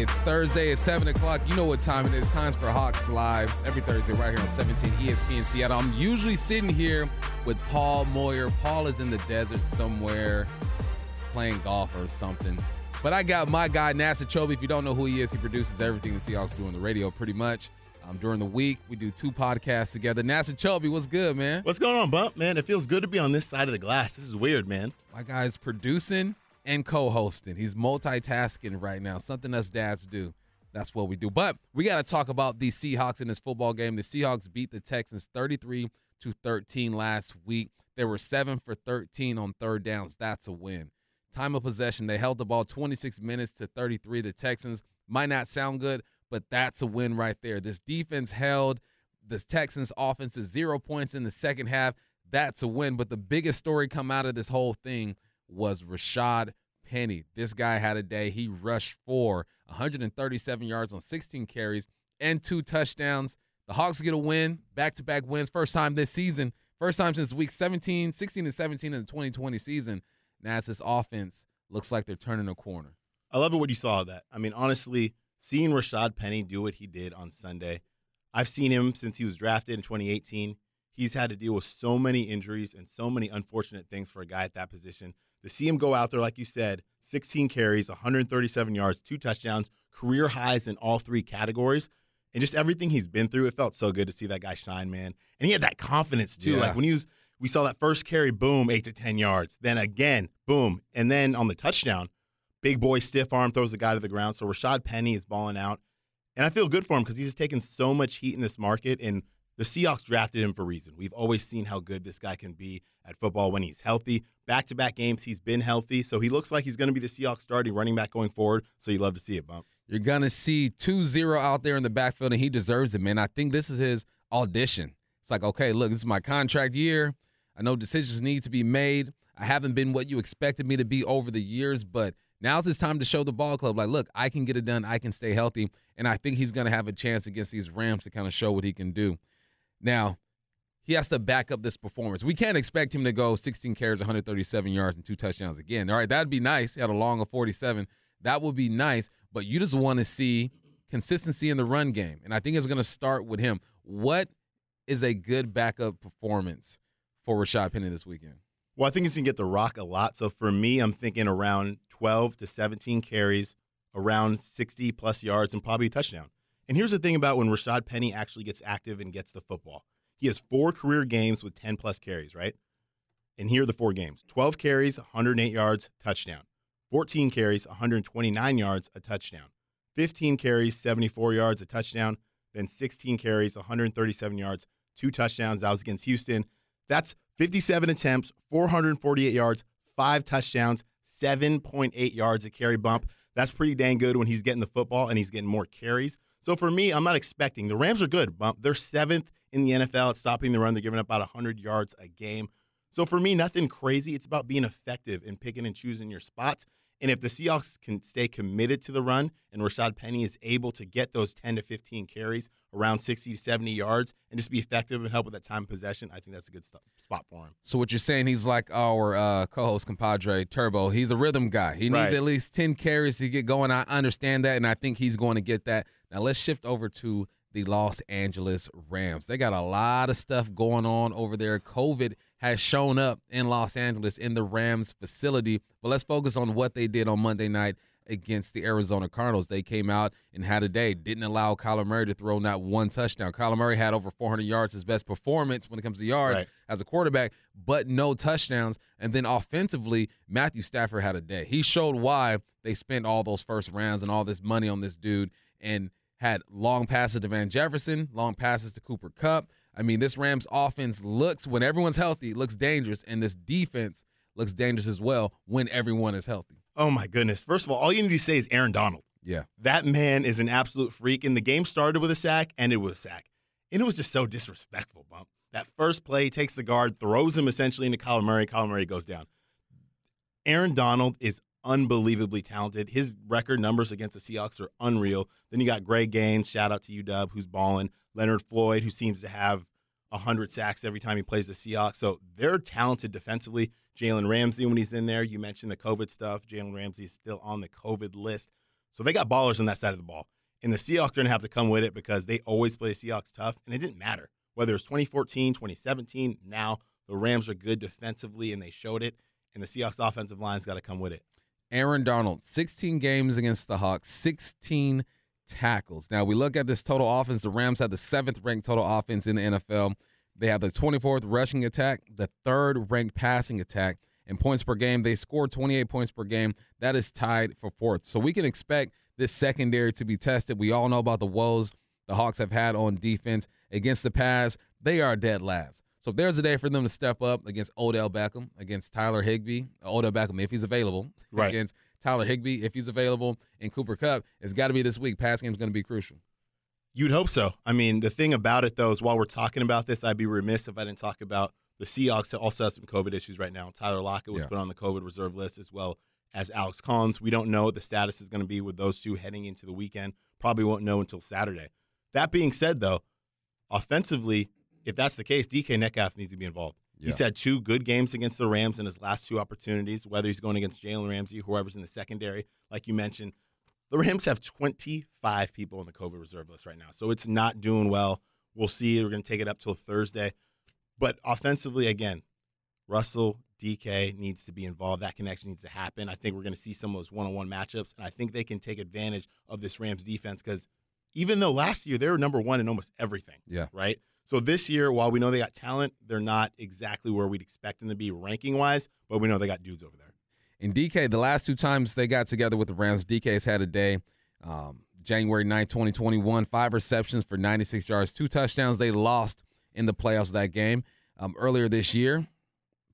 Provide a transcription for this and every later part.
It's Thursday at 7 o'clock. You know what time it is. Times for Hawks Live every Thursday right here on 17 ESPN Seattle. I'm usually sitting here with Paul Moyer. Paul is in the desert somewhere playing golf or something. But I got my guy, Nasa Chobe. If you don't know who he is, he produces everything the Seahawks do on the radio pretty much. Um, during the week, we do two podcasts together. Nasa Chobe, what's good, man? What's going on, Bump? Man, it feels good to be on this side of the glass. This is weird, man. My guy's producing and co-hosting. He's multitasking right now. Something us dads do. That's what we do. But we got to talk about the Seahawks in this football game. The Seahawks beat the Texans 33 to 13 last week. They were 7 for 13 on third downs. That's a win. Time of possession, they held the ball 26 minutes to 33. The Texans might not sound good, but that's a win right there. This defense held the Texans offense to 0 points in the second half. That's a win, but the biggest story come out of this whole thing was Rashad Penny. This guy had a day. He rushed for 137 yards on 16 carries and two touchdowns. The Hawks get a win, back to back wins, first time this season, first time since week 17, 16 and 17 in the 2020 season. This offense looks like they're turning a corner. I love it when you saw that. I mean, honestly, seeing Rashad Penny do what he did on Sunday, I've seen him since he was drafted in 2018. He's had to deal with so many injuries and so many unfortunate things for a guy at that position to see him go out there, like you said, 16 carries, 137 yards, two touchdowns, career highs in all three categories, and just everything he's been through, it felt so good to see that guy shine, man. And he had that confidence too. Yeah. Like when he was, we saw that first carry, boom, eight to 10 yards. Then again, boom. And then on the touchdown, big boy stiff arm throws the guy to the ground. So Rashad Penny is balling out. And I feel good for him because he's just taken so much heat in this market. And the Seahawks drafted him for a reason. We've always seen how good this guy can be at football when he's healthy. Back to back games, he's been healthy. So he looks like he's going to be the Seahawks starting running back going forward. So you love to see it, Bump. You're going to see 2 0 out there in the backfield, and he deserves it, man. I think this is his audition. It's like, okay, look, this is my contract year. I know decisions need to be made. I haven't been what you expected me to be over the years, but now's his time to show the ball club, like, look, I can get it done. I can stay healthy. And I think he's going to have a chance against these Rams to kind of show what he can do. Now, he has to back up this performance. We can't expect him to go 16 carries, 137 yards, and two touchdowns again. All right, that'd be nice. He had a long of 47. That would be nice, but you just want to see consistency in the run game. And I think it's going to start with him. What is a good backup performance for Rashad Penny this weekend? Well, I think he's going to get the rock a lot. So for me, I'm thinking around 12 to 17 carries, around 60 plus yards, and probably a touchdown. And here's the thing about when Rashad Penny actually gets active and gets the football. He has four career games with 10 plus carries, right? And here are the four games 12 carries, 108 yards, touchdown. 14 carries, 129 yards, a touchdown. 15 carries, 74 yards, a touchdown. Then 16 carries, 137 yards, two touchdowns. That was against Houston. That's 57 attempts, 448 yards, five touchdowns, 7.8 yards a carry bump. That's pretty dang good when he's getting the football and he's getting more carries. So for me, I'm not expecting the Rams are good. They're seventh in the NFL at stopping the run. They're giving up about 100 yards a game. So for me, nothing crazy. It's about being effective and picking and choosing your spots. And if the Seahawks can stay committed to the run and Rashad Penny is able to get those 10 to 15 carries around 60 to 70 yards and just be effective and help with that time possession, I think that's a good st- spot for him. So what you're saying, he's like our uh, co-host compadre Turbo. He's a rhythm guy. He needs Right. at least 10 carries to get going. I understand that, and I think he's going to get that. Now let's shift over to the Los Angeles Rams. They got a lot of stuff going on over there. COVID has shown up in Los Angeles in the Rams facility. But let's focus on what they did on Monday night against the Arizona Cardinals. They came out and had a day. Didn't allow Kyler Murray to throw not one touchdown. Kyler Murray had over 400 yards, his best performance when it comes to yards Right. as a quarterback, but no touchdowns. And then offensively, Matthew Stafford had a day. He showed why they spent all those first rounds and all this money on this dude and had long passes to Van Jefferson, long passes to Cooper Kupp. I mean, this Rams offense looks, when everyone's healthy, looks dangerous, and this defense looks dangerous as well when everyone is healthy. Oh my goodness. First of all, all you need to say is Aaron Donald. Yeah. That man is an absolute freak. And the game started with a sack, and it was a sack. And it was just so disrespectful, bump. That first play takes the guard, throws him essentially into Kyler Murray. Kyler Murray goes down. Aaron Donald is unbelievably talented. His record numbers against the Seahawks are unreal. Then you got Greg Gaines, shout out to you, Dub, who's balling. Leonard Floyd, who seems to have 100 sacks every time he plays the Seahawks. So they're talented defensively. Jalen Ramsey, when he's in there, you mentioned the COVID stuff. Jalen Ramsey is still on the COVID list. So they got ballers on that side of the ball. And the Seahawks are going to have to come with it because they always play Seahawks tough, and it didn't matter. Whether it's 2014, 2017, now the Rams are good defensively, and they showed it. And the Seahawks offensive line's got to come with it. Aaron Donald, 16 games against the Hawks, 16 tackles. Now we look at this total offense. The Rams have the seventh ranked total offense in the NFL. They have the 24th rushing attack, the third ranked passing attack, and points per game. They score 28 points per game. That is tied for fourth. So we can expect this secondary to be tested. We all know about the woes the Hawks have had on defense against the pass. They are dead last. So if there's a day for them to step up against Odell Beckham, against Tyler Higbee, Odell Beckham if he's available, right. against Tyler Higbee if he's available, and Cooper Kupp, it's got to be this week. Pass game is going to be crucial. You'd hope so. I mean, the thing about it though is while we're talking about this, I'd be remiss if I didn't talk about the Seahawks that also have some COVID issues right now. Tyler Lockett was yeah. put on the COVID reserve list as well as Alex Collins. We don't know what the status is going to be with those two heading into the weekend. Probably won't know until Saturday. That being said, though, offensively, if that's the case, DK Metcalf needs to be involved. Yeah. He's had two good games against the Rams in his last two opportunities, whether he's going against Jalen Ramsey, whoever's in the secondary, like you mentioned. The Rams have 25 people on the COVID reserve list right now, so it's not doing well. We'll see. We're going to take it up till Thursday. But offensively, again, Russell, DK needs to be involved. That connection needs to happen. I think we're going to see some of those one on one matchups, and I think they can take advantage of this Rams defense because even though last year they were number one in almost everything. Yeah. Right. So this year, while we know they got talent, they're not exactly where we'd expect them to be ranking wise, but we know they got dudes over there. In DK, the last two times they got together with the Rams, has had a day. Um, January 9, 2021, five receptions for 96 yards, two touchdowns. They lost in the playoffs of that game. Um, earlier this year,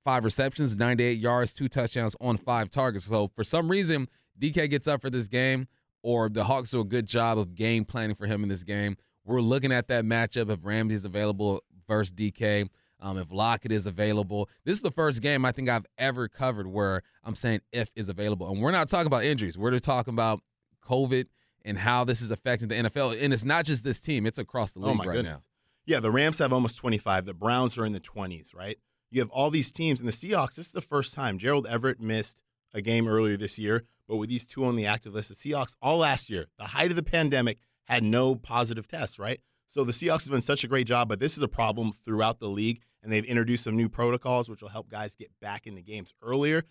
five receptions, 98 yards, two touchdowns on five targets. So for some reason, DK gets up for this game, or the Hawks do a good job of game planning for him in this game. We're looking at that matchup if Ramsey's available versus DK. Um, if Lockett is available. This is the first game I think I've ever covered where I'm saying if is available. And we're not talking about injuries. We're talking about COVID and how this is affecting the NFL. And it's not just this team, it's across the oh, league oh right goodness. now. Yeah, the Rams have almost 25. The Browns are in the 20s, right? You have all these teams. And the Seahawks, this is the first time. Gerald Everett missed a game earlier this year, but with these two on the active list, the Seahawks all last year, the height of the pandemic, had no positive tests, right? So the Seahawks have done such a great job, but this is a problem throughout the league, and they've introduced some new protocols which will help guys get back in the games earlier.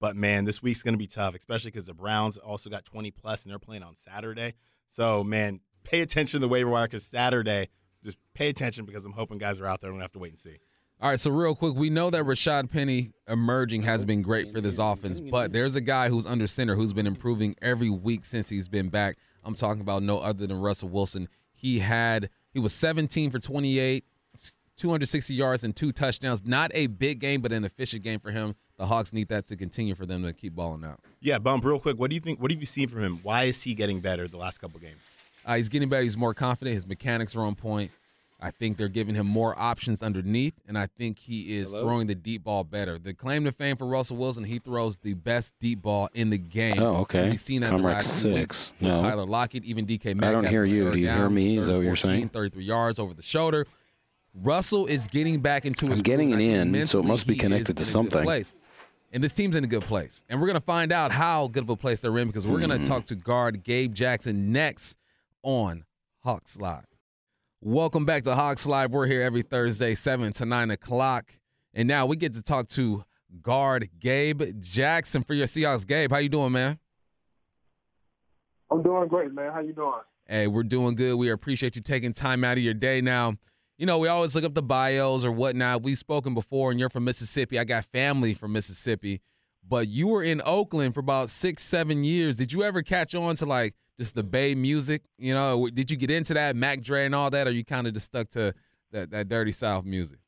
But man, this week's going to be tough, especially because the Browns also got 20 plus, and they're playing on Saturday. So man, pay attention to the waiver wire because Saturday, just pay attention because I'm hoping guys are out there. I'm gonna have to wait and see. All right, so real quick, we know that Rashad Penny emerging has been great for this offense, but there's a guy who's under center who's been improving every week since he's been back. I'm talking about no other than Russell Wilson. He had he was 17 for 28, 260 yards and two touchdowns. Not a big game, but an efficient game for him. The Hawks need that to continue for them to keep balling out. Yeah, bump real quick. What do you think? What have you seen from him? Why is he getting better the last couple games? Uh, he's getting better. He's more confident. His mechanics are on point. I think they're giving him more options underneath, and I think he is Hello? throwing the deep ball better. The claim to fame for Russell Wilson, he throws the best deep ball in the game. Oh, okay. We've seen that I'm the last six. No. Tyler Lockett, even DK Metcalf. I don't hear you. Do you down, hear me? Is that what you're saying? 33 yards over the shoulder. Russell is getting back into his. I'm getting it in, so it must be connected to something. Place. And this team's in a good place. And we're going to find out how good of a place they're in because we're mm. going to talk to guard Gabe Jackson next on Hawks Live. Welcome back to Hawks Live. We're here every Thursday, 7 to 9 o'clock. And now we get to talk to guard Gabe Jackson for your Seahawks. Gabe, how you doing, man? I'm doing great, man. How you doing? Hey, we're doing good. We appreciate you taking time out of your day. Now, you know, we always look up the bios or whatnot. We've spoken before, and you're from Mississippi. I got family from Mississippi, but you were in Oakland for about six, seven years. Did you ever catch on to like – just the Bay music? You know, did you get into that Mac Dre and all that, or you kind of just stuck to that that dirty South music?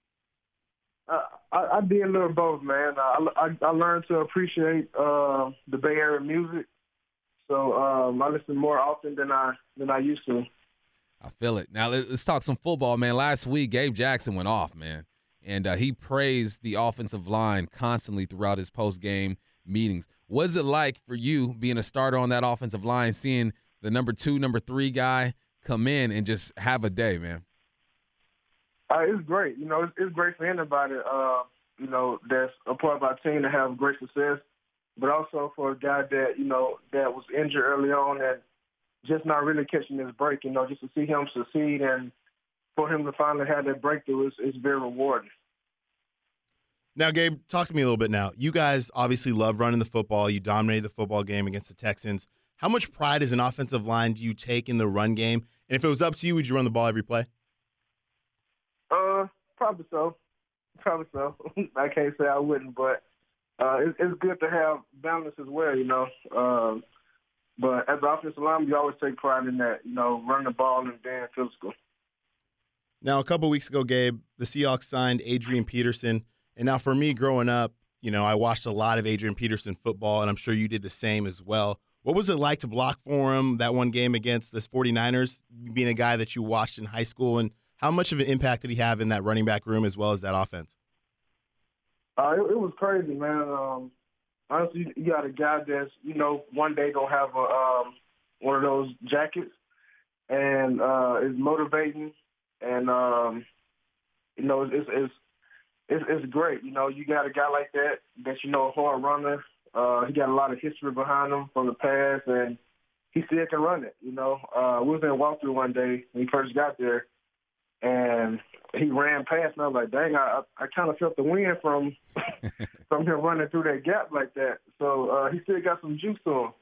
Uh, I, I did a little both, man. I, I, I learned to appreciate uh, the Bay Area music, so um, I listen more often than I than I used to. I feel it. Now let's talk some football, man. Last week, Gabe Jackson went off, man, and uh, he praised the offensive line constantly throughout his post game meetings. What's it like for you being a starter on that offensive line, seeing the number two, number three guy come in and just have a day, man? Uh, it's great. You know, it's, it's great for anybody. Uh, you know, that's a part of our team to have great success. but also for a guy that you know that was injured early on and just not really catching his break. You know, just to see him succeed and for him to finally have that breakthrough is, is very rewarding. Now, Gabe, talk to me a little bit now. You guys obviously love running the football. You dominated the football game against the Texans. How much pride as an offensive line do you take in the run game? And if it was up to you, would you run the ball every play? Uh, probably so. Probably so. I can't say I wouldn't, but uh, it, it's good to have balance as well, you know. Um, but as an offensive lineman, you always take pride in that, you know, running the ball and being physical. Now, a couple weeks ago, Gabe, the Seahawks signed Adrian Peterson. And now for me growing up, you know, I watched a lot of Adrian Peterson football, and I'm sure you did the same as well. What was it like to block for him that one game against the 49ers, being a guy that you watched in high school? And how much of an impact did he have in that running back room as well as that offense? Uh, it, it was crazy, man. Um, honestly, you got a guy that's, you know, one day going to have a, um, one of those jackets and uh, is motivating. And, um, you know, it's, it's it's, it's great. You know, you got a guy like that that you know a hard runner. Uh, he got a lot of history behind him from the past, and he still can run it. You know, uh, we was in walkthrough one day when he first got there, and he ran past, and I was like, "Dang, I I kind of felt the wind from from him running through that gap like that." So uh, he still got some juice him.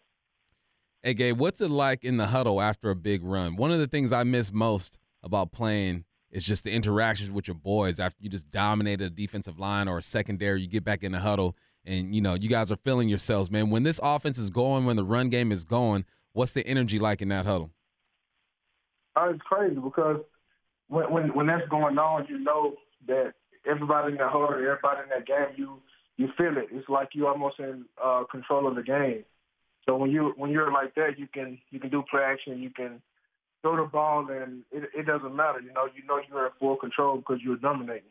Hey, Gabe, what's it like in the huddle after a big run? One of the things I miss most about playing it's just the interactions with your boys after you just dominated a defensive line or a secondary. You get back in the huddle, and you know you guys are feeling yourselves, man. When this offense is going, when the run game is going, what's the energy like in that huddle? Uh, it's crazy because when, when when that's going on, you know that everybody in that huddle, everybody in that game, you you feel it. It's like you almost in uh, control of the game. So when you when you're like that, you can you can do play action, you can throw the ball and it, it doesn't matter. You know, you know you're in full control because you're dominating.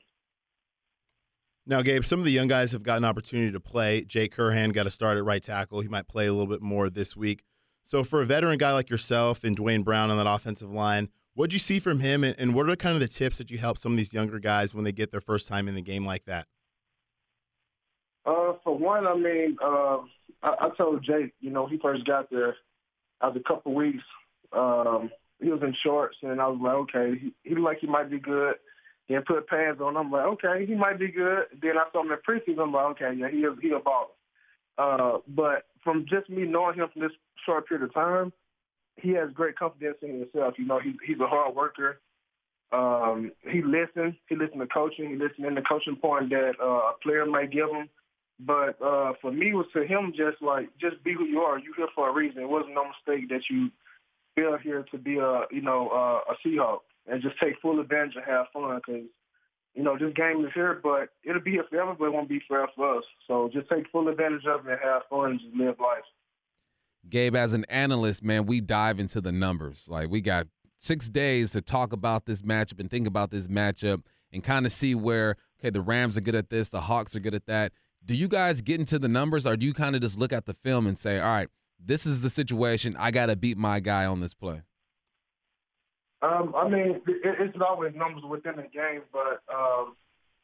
Now, Gabe, some of the young guys have gotten an opportunity to play. Jake Curhan got a start at right tackle. He might play a little bit more this week. So, for a veteran guy like yourself and Duane Brown on that offensive line, what do you see from him, and what are kind of the tips that you help some of these younger guys when they get their first time in the game like that? Uh, for one, I mean, uh, I, I told Jake, you know, he first got there after a couple weeks. Um, he was in shorts, and I was like, okay, he, he looked like he might be good. Then put pads on. I'm like, okay, he might be good. Then I saw him in preseason. I'm like, okay, yeah, he is he a baller. Uh, but from just me knowing him from this short period of time, he has great confidence in himself. You know, he, he's a hard worker. Um, he listens. He listens to coaching. He listens in the coaching point that uh, a player might give him. But uh, for me, it was to him just like just be who you are. You here for a reason. It wasn't no mistake that you built here to be a you know uh, a Seahawk and just take full advantage and have fun because you know this game is here, but it'll be here forever, but it won't be forever for us. So just take full advantage of it and have fun and just live life. Gabe, as an analyst, man, we dive into the numbers. Like we got six days to talk about this matchup and think about this matchup and kind of see where okay the Rams are good at this, the Hawks are good at that. Do you guys get into the numbers, or do you kind of just look at the film and say, all right, this is the situation. I got to beat my guy on this play? Um, I mean, it, it's always numbers within the game, but um,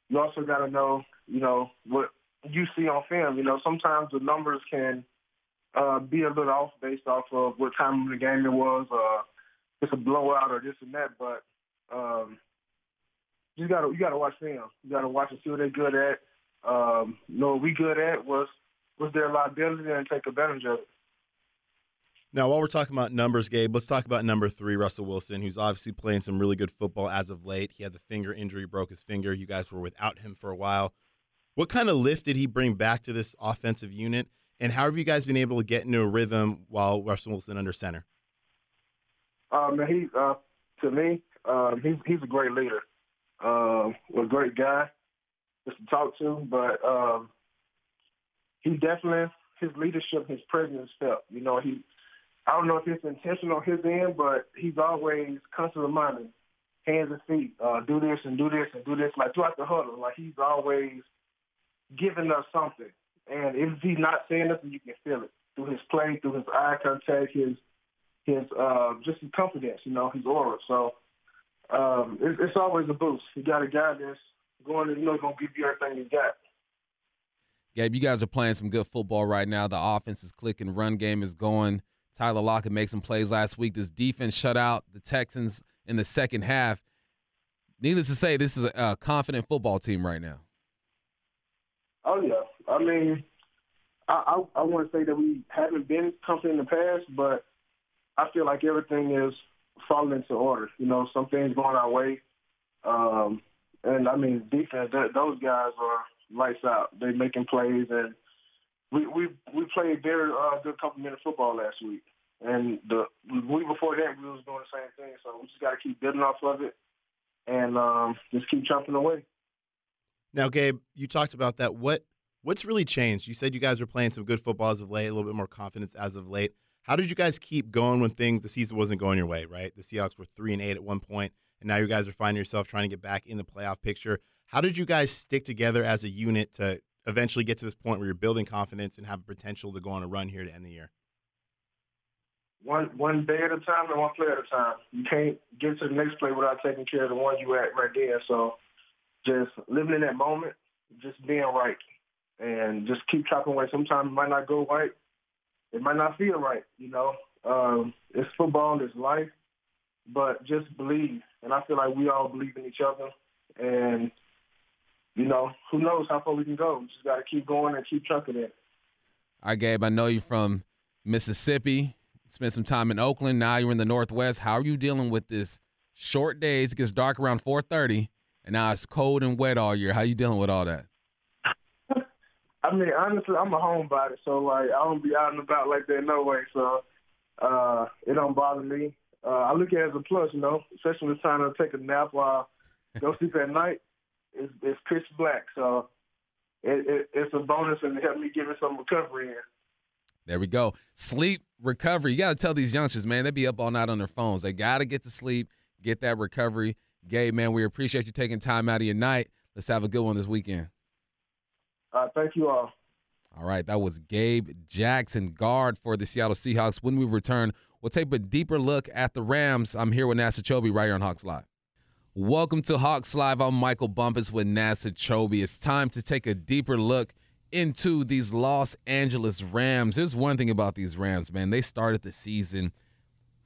you also got to know, you know, what you see on film. You know, sometimes the numbers can uh, be a little off based off of what time of the game it was. Uh, it's a blowout or this and that, but um, you got to you got to watch film. You got to watch and see what they're good at. Um, you know what we good at was was their liability and take advantage of it. Now, while we're talking about numbers, Gabe, let's talk about number three, Russell Wilson, who's obviously playing some really good football as of late. He had the finger injury, broke his finger. You guys were without him for a while. What kind of lift did he bring back to this offensive unit? And how have you guys been able to get into a rhythm while Russell Wilson under center? Um, he, uh, to me, um, he's he's a great leader, um, a great guy just to talk to. But um, he definitely his leadership, his presence felt. You know, he I don't know if it's intentional on his end, but he's always constantly reminding hands and feet, uh, do this and do this and do this, like throughout the huddle. Like he's always giving us something. And if he's not saying nothing, you can feel it through his play, through his eye contact, his his uh, just his confidence, you know, his aura. So um, it, it's always a boost. You got a guy that's going to, you know, going to give you everything you got. Gabe, you guys are playing some good football right now. The offense is clicking, run game is going. Tyler Lockett made some plays last week. This defense shut out the Texans in the second half. Needless to say, this is a, confident football team right now. Oh yeah, I mean, I I, I want to say that we haven't been confident in the past, but I feel like everything is falling into order. You know, some things going our way, um, and I mean, defense. That, those guys are lights out. They're making plays, and we we we played very uh, good complementary football last week. And the week before that, we was doing the same thing. So we just got to keep building off of it, and um, just keep chopping away. Now, Gabe, you talked about that. What what's really changed? You said you guys were playing some good football as of late, a little bit more confidence as of late. How did you guys keep going when things the season wasn't going your way? Right, the Seahawks were three and eight at one point, and now you guys are finding yourself trying to get back in the playoff picture. How did you guys stick together as a unit to eventually get to this point where you're building confidence and have the potential to go on a run here to end the year? One one day at a time and one play at a time. You can't get to the next play without taking care of the one you at right there. So just living in that moment, just being right, and just keep chopping away. Sometimes it might not go right. It might not feel right. You know, um, it's football, it's life, but just believe. And I feel like we all believe in each other, and you know, who knows how far we can go. We just got to keep going and keep trucking it. All right, Gabe, I know you're from Mississippi. Spent some time in Oakland. Now you're in the Northwest. How are you dealing with this short days? It gets dark around 4:30, and now it's cold and wet all year. How are you dealing with all that? I mean, honestly, I'm a homebody, so like I don't be out and about like that no way. So uh, it don't bother me. Uh, I look at it as a plus, you know, especially when it's time to take a nap while go sleep at night it's, it's pitch black, so it, it, it's a bonus and it helped me give it some recovery in. There we go. Sleep recovery. You got to tell these youngsters, man, they be up all night on their phones. They got to get to sleep, get that recovery. Gabe, man, we appreciate you taking time out of your night. Let's have a good one this weekend. Uh, thank you all. All right, that was Gabe Jackson, guard for the Seattle Seahawks. When we return, we'll take a deeper look at the Rams. I'm here with Nasa Chobe right here on Hawks Live. Welcome to Hawks Live. I'm Michael Bumpus with NASA Chobe. It's time to take a deeper look into these Los Angeles Rams. There's one thing about these Rams, man. They started the season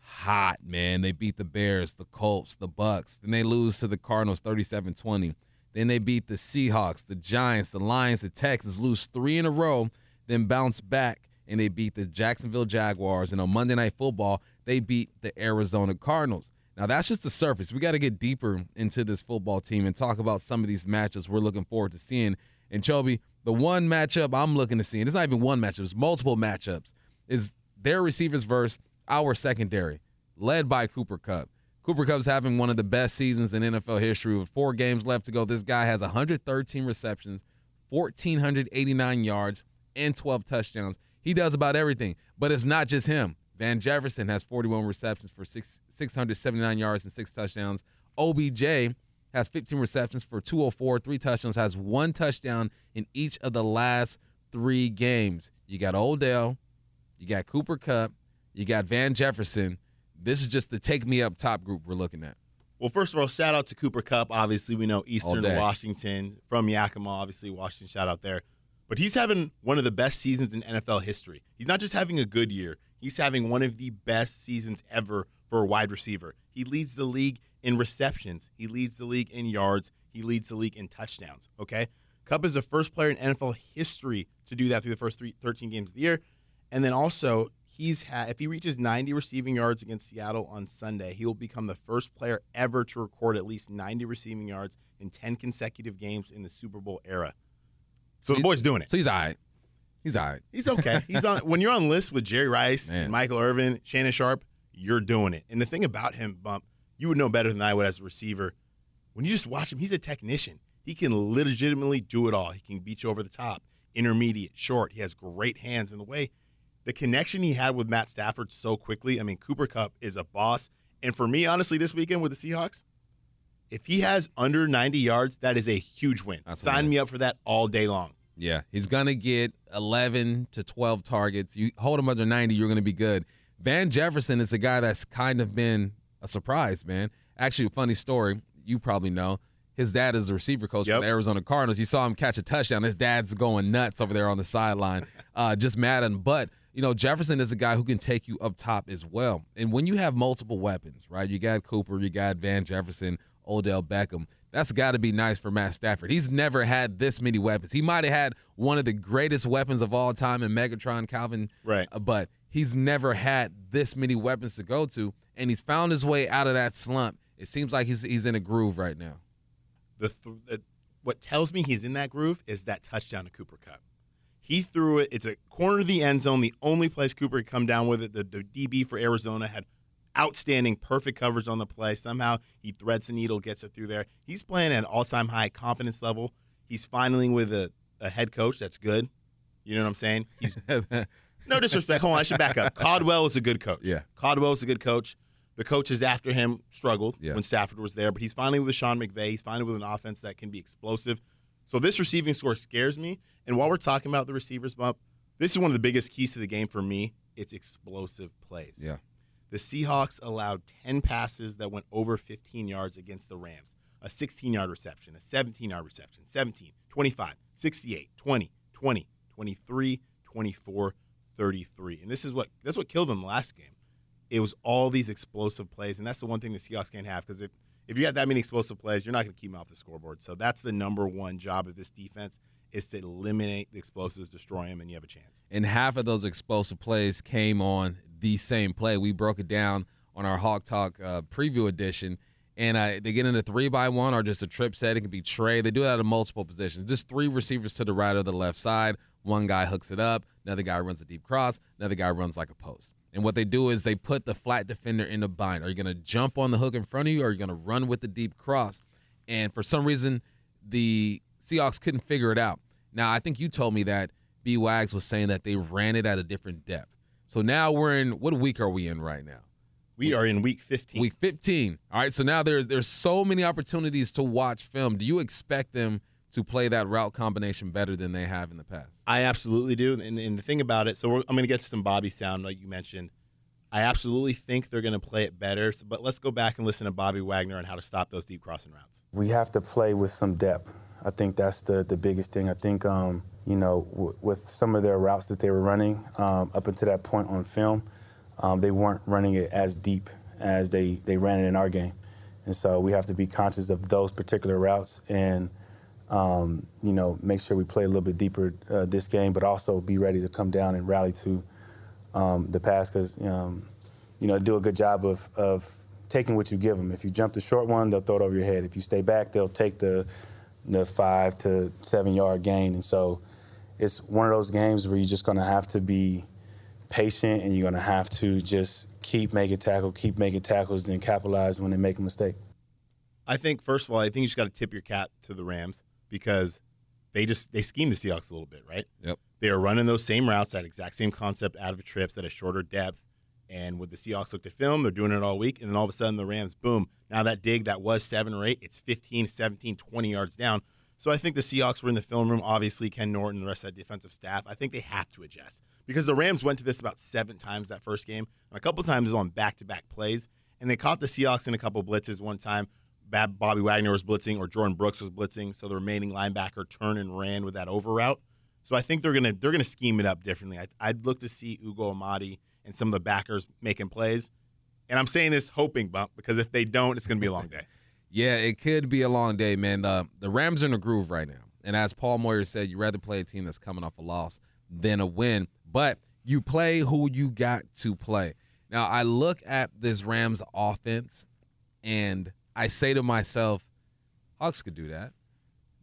hot, man. They beat the Bears, the Colts, the Bucs. Then they lose to the Cardinals 37-20. Then they beat the Seahawks, the Giants, the Lions, the Texans, lose three in a row, then bounce back and they beat the Jacksonville Jaguars. And on Monday Night Football, they beat the Arizona Cardinals. Now that's just the surface. We got to get deeper into this football team and talk about some of these matchups we're looking forward to seeing. And Chobe, the one matchup I'm looking to see, and it's not even one matchup, it's multiple matchups, is their receivers versus our secondary, led by Cooper Kupp. Cooper Kupp's having one of the best seasons in NFL history with four games left to go. This guy has 113 receptions, 1,489 yards, and 12 touchdowns. He does about everything, but it's not just him. Van Jefferson has 41 receptions for six, 679 yards and six touchdowns. OBJ has 15 receptions for 204, three touchdowns, has one touchdown in each of the last three games. You got Odell, you got Cooper Kupp, you got Van Jefferson. This is just the take me up top group we're looking at. Well, first of all, shout out to Cooper Kupp. Obviously, we know Eastern Washington from Yakima. Obviously, Washington, shout out there. But he's having one of the best seasons in NFL history. He's not just having a good year, he's having one of the best seasons ever for a wide receiver. He leads the league in receptions, he leads the league in yards, he leads the league in touchdowns. Okay? Kupp is the first player in NFL history to do that through the first three, 13 games of the year. And then also, he's had if he reaches 90 receiving yards against Seattle on Sunday, he will become the first player ever to record at least 90 receiving yards in 10 consecutive games in the Super Bowl era. So the boy's doing it. So he's all right. He's all right. He's okay. He's on when you're on lists with Jerry Rice Man. and Michael Irvin, Shannon Sharpe, you're doing it. And the thing about him, Bump, you would know better than I would as a receiver. When you just watch him, he's a technician. He can legitimately do it all. He can beat you over the top, intermediate, short. He has great hands. And the way the connection he had with Matt Stafford so quickly, I mean, Cooper Kupp is a boss. And for me, honestly, this weekend with the Seahawks, if he has under 90 yards, that is a huge win. That's Sign me up for that all day long. Yeah, he's gonna get 11 to 12 targets. You hold him under 90, you're gonna be good. Van Jefferson is a guy that's kind of been a surprise, man. Actually, a funny story. You probably know his dad is a receiver coach Yep. for the Arizona Cardinals. You saw him catch a touchdown. His dad's going nuts over there on the sideline, uh, just mad at him. But you know, Jefferson is a guy who can take you up top as well. And when you have multiple weapons, right? You got Cooper, you got Van Jefferson, Odell Beckham. That's got to be nice for Matt Stafford. He's never had this many weapons. He might have had one of the greatest weapons of all time in Megatron Calvin, Right. uh, but he's never had this many weapons to go to, and he's found his way out of that slump. It seems like he's he's in a groove right now. the, th- the what tells me he's in that groove is that touchdown to Cooper Kupp. He threw it. It's a corner of the end zone, the only place Cooper could come down with it. The, the DB for Arizona had outstanding, perfect coverage on the play. Somehow he threads the needle, gets it through there. He's playing at an all-time high confidence level. He's finally with a, a head coach that's good. You know what I'm saying? He's no disrespect. Hold on, I should back up. Caldwell is a good coach. Yeah. Caldwell is a good coach. The coaches after him struggled Yeah. when Stafford was there, but he's finally with Sean McVay. He's finally with an offense that can be explosive. So this receiving score scares me. And while we're talking about the receivers bump, this is one of the biggest keys to the game for me. It's explosive plays. Yeah. The Seahawks allowed 10 passes that went over 15 yards against the Rams. A 16 yard reception, a 17 yard reception, 17, 25, 68, 20, 20, 23, 24, 33. And this is what that's what killed them last game. It was all these explosive plays, and that's the one thing the Seahawks can't have because if if you got that many explosive plays, you're not going to keep them off the scoreboard. So that's the number one job of this defense is to eliminate the explosives, destroy them, and you have a chance. and half of those explosive plays came on the same play. We broke it down on our Hawk Talk uh, preview edition, and uh, they get into three by one or just a trip set. It can be Trey. They do that in multiple positions. Just three receivers to the right or the left side. One guy hooks it up. Another guy runs a deep cross. Another guy runs like a post. And what they do is they put the flat defender in the bind. Are you going to jump on the hook in front of you, or are you going to run with the deep cross? And for some reason, the Seahawks couldn't figure it out. Now, I think you told me that B Wags was saying that they ran it at a different depth. So now we're in what week are we in right now? We are in week 15. Week 15. All right, so now there's there's so many opportunities to watch film. Do you expect them to play that route combination better than they have in the past? I absolutely do. And, and the thing about it, so we're, I'm going to get to some Bobby sound, like you mentioned. I absolutely think they're going to play it better. So, but let's go back and listen to Bobby Wagner on how to stop those deep crossing routes. We have to play with some depth. I think that's the, the biggest thing. I think, um, you know, w- with some of their routes that they were running um, up until that point on film, um, they weren't running it as deep as they, they ran it in our game. And so we have to be conscious of those particular routes and, um, you know, make sure we play a little bit deeper uh, this game, but also be ready to come down and rally to um, the pass because, um, you know, do a good job of, of taking what you give them. If you jump the short one, they'll throw it over your head. If you stay back, they'll take the, the five to seven yard gain. And so it's one of those games where you're just going to have to be patient and you're going to have to just keep making tackle, keep making tackles, and capitalize when they make a mistake. I think, first of all, I think you just got to tip your cap to the Rams because they just they schemed the Seahawks a little bit, right? Yep. They are running those same routes, that exact same concept out of trips at a shorter depth. And with the Seahawks looked at film, they're doing it all week. And then all of a sudden, the Rams, boom. Now that dig that was seven or eight, it's 15, 17, 20 yards down. So I think the Seahawks were in the film room. Obviously, Ken Norton, and the rest of that defensive staff. I think they have to adjust because the Rams went to this about seven times that first game, and a couple times on back-to-back plays, and they caught the Seahawks in a couple blitzes. One time, Bobby Wagner was blitzing or Jordyn Brooks was blitzing, so the remaining linebacker turned and ran with that over route. So I think they're gonna they're gonna scheme it up differently. I, I'd look to see Ugo Amadi and some of the backers making plays, and I'm saying this hoping bump because if they don't, it's gonna be a long day. Yeah, it could be a long day, man. The the Rams are in a groove right now. And as Paul Moyer said, you'd rather play a team that's coming off a loss than a win. But you play who you got to play. Now I look at this Rams offense and I say to myself, Hawks could do that.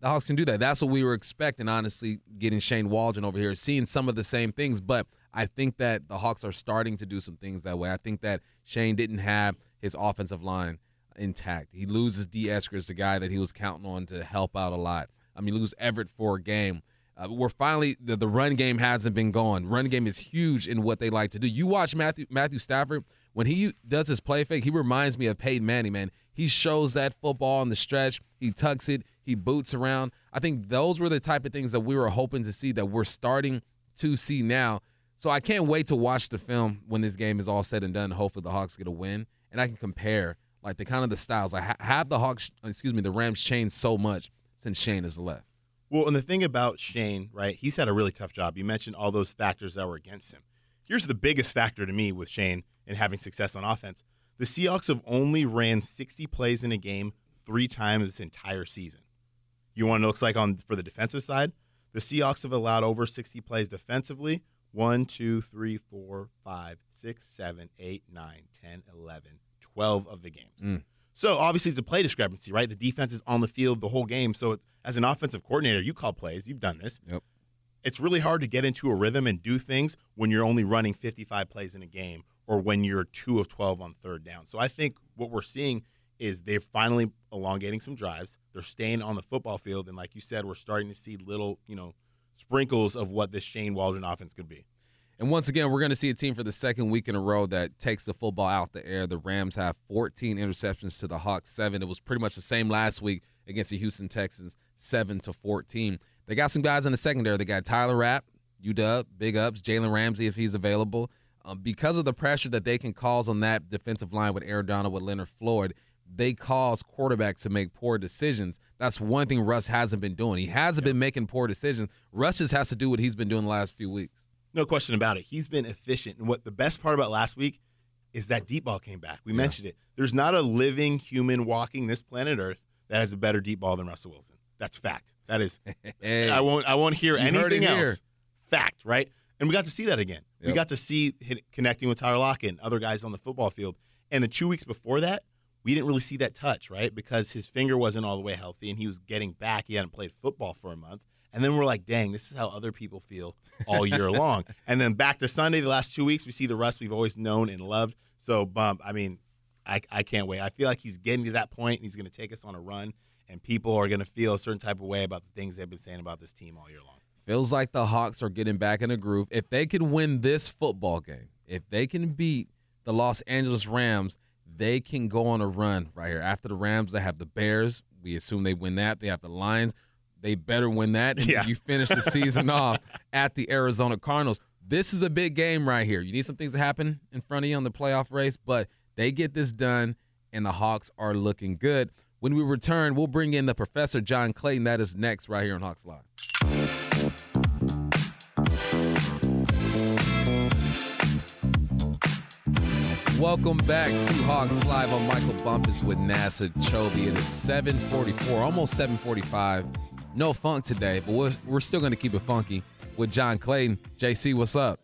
The Hawks can do that. That's what we were expecting, honestly, getting Shane Waldron over here, seeing some of the same things. But I think that the Hawks are starting to do some things that way. I think that Shane didn't have his offensive line intact. He loses D. Eskers, the guy that he was counting on to help out a lot. I mean, lose Everett for a game. Uh, we're finally the, the run game hasn't been gone. Run game is huge in what they like to do. You watch Matthew Matthew Stafford when he does his play fake. He reminds me of Peyton Manning. Man, he shows that football on the stretch. He tucks it. He boots around. I think those were the type of things that we were hoping to see that we're starting to see now. So I can't wait to watch the film when this game is all said and done. Hopefully the Hawks get a win and I can compare like the kind of the styles. Like have the Hawks, excuse me, the Rams changed so much since Shane has left. Well, and the thing about Shane, right? He's had a really tough job. You mentioned all those factors that were against him. Here's the biggest factor to me with Shane and having success on offense. The Seahawks have only ran 60 plays in a game three times this entire season. You want to looks like on for the defensive side? The Seahawks have allowed over 60 plays defensively. 1, 2, 3, 4, 5, 6, 7, 8, 9, 10, 11, 12 of the games. Mm. So obviously it's a play discrepancy, right? The defense is on the field the whole game. So as an offensive coordinator, you call plays. You've done this. Yep. It's really hard to get into a rhythm and do things when you're only running 55 plays in a game or when you're 2 of 12 on third down. So I think what we're seeing is they're finally elongating some drives. They're staying on the football field, and like you said, we're starting to see little, you know, sprinkles of what this Shane Waldron offense could be. And once again, we're going to see a team for the second week in a row that takes the football out the air. The Rams have 14 interceptions to the Hawks seven. It was pretty much the same last week against the Houston Texans, seven to 14. They got some guys in the secondary. They got Taylor Rapp, UW, big ups, Jalen Ramsey if he's available. Um, because of the pressure that they can cause on that defensive line with Aaron Donald, with Leonard Floyd, they cause quarterbacks to make poor decisions. That's one thing Russ hasn't been doing. He hasn't been making poor decisions. Russ just has to do what he's been doing the last few weeks. No question about it. He's been efficient. And what the best part about last week is that deep ball came back. We yeah. mentioned it. There's not a living human walking this planet Earth that has a better deep ball than Russell Wilson. That's fact. That is. hey, I won't. I won't hear anything else. Here. Fact, right? And we got to see that again. Yep. We got to see connecting with Tyler Lockett and other guys on the football field. And the two weeks before that, we didn't really see that touch, right? Because his finger wasn't all the way healthy and he was getting back. He hadn't played football for a month. And then we're like, dang, this is how other people feel all year long. And then back to Sunday, the last two weeks, we see the Russ we've always known and loved. So, bump, I mean, I, I can't wait. I feel like he's getting to that point and he's going to take us on a run, and people are going to feel a certain type of way about the things they've been saying about this team all year long. Feels like the Hawks are getting back in a groove. If they can win this football game, if they can beat the Los Angeles Rams, they can go on a run right here. After the Rams, they have the Bears. We assume they win that. They have the Lions. They better win that. And yeah. you finish the season off at the Arizona Cardinals. This is a big game right here. You need some things to happen in front of you on the playoff race, but they get this done, and the Hawks are looking good. When we return, we'll bring in the professor, John Clayton. That is next right here on Hawks Live. Welcome back to Hawks Live. I'm Michael Bumpus with NASA Chobe. It is 744, almost 745. No funk today, but we're, we're still going to keep it funky with John Clayton. JC, what's up?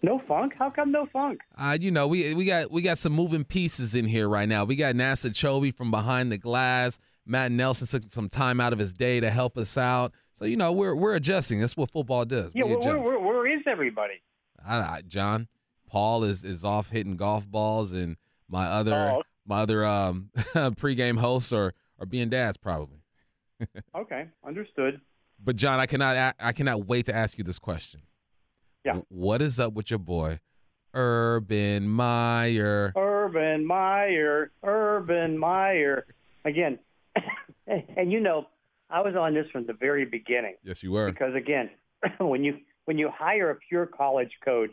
No funk? How come no funk? Uh, you know, we we got we got some moving pieces in here right now. We got NASA Chobe from behind the glass. Matt Nelson took some time out of his day to help us out. So you know, we're we're adjusting. That's what football does. Yeah, where, where, where is everybody? I, I, John, Paul is is off hitting golf balls, and my other oh. my other um, pregame hosts are are being dads probably. okay, understood. But John, I cannot I cannot wait to ask you this question. Yeah. What is up with your boy, Urban Meyer? Urban Meyer, Urban Meyer. Again, and you know, I was on this from the very beginning. Yes, you were. Because again, when you when you hire a pure college coach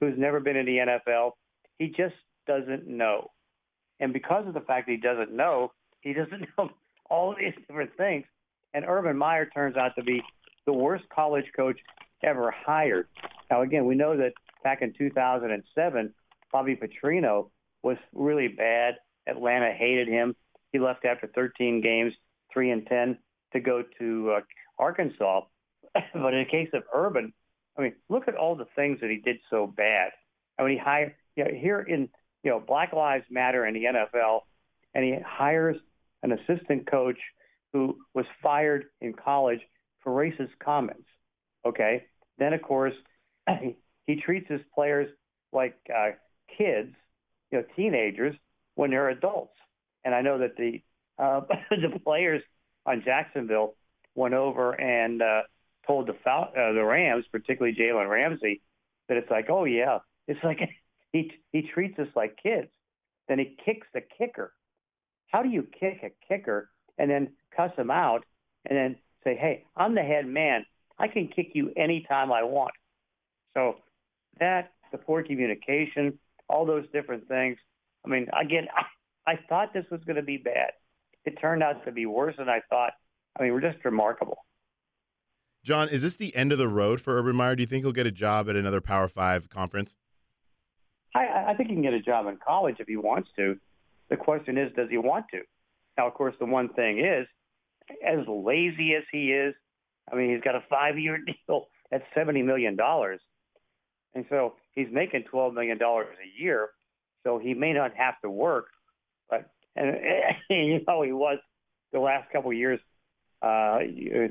who's never been in the NFL. He just doesn't know. And because of the fact that he doesn't know, he doesn't know all these different things. And Urban Meyer turns out to be the worst college coach ever hired. Now, again, we know that back in 2007, Bobby Petrino was really bad. Atlanta hated him. He left after 13 games, 3 and 10, to go to uh, Arkansas. but in the case of Urban, I mean, look at all the things that he did so bad. I mean, he hired, you know, here in, you know, Black Lives Matter in the NFL, and he hires an assistant coach who was fired in college for racist comments. Okay. Then, of course, he treats his players like uh, kids, you know, teenagers when they're adults. And I know that the uh, the players on Jacksonville went over and uh, told the Fal- uh, the Rams, particularly Jalen Ramsey, that it's like, oh yeah, it's like he he treats us like kids. Then he kicks the kicker. How do you kick a kicker and then cuss him out and then say, hey, I'm the head man. I can kick you anytime I want. So that the poor communication, all those different things. I mean, again, I, I thought this was going to be bad. It turned out to be worse than I thought. I mean, we're just remarkable. John, is this the end of the road for Urban Meyer? Do you think he'll get a job at another Power Five conference? I, I think he can get a job in college if he wants to. The question is, does he want to? Now, of course, the one thing is, as lazy as he is, I mean, he's got a five-year deal at seventy million dollars, and so he's making twelve million dollars a year. So he may not have to work, but and, and you know he was the last couple of years uh,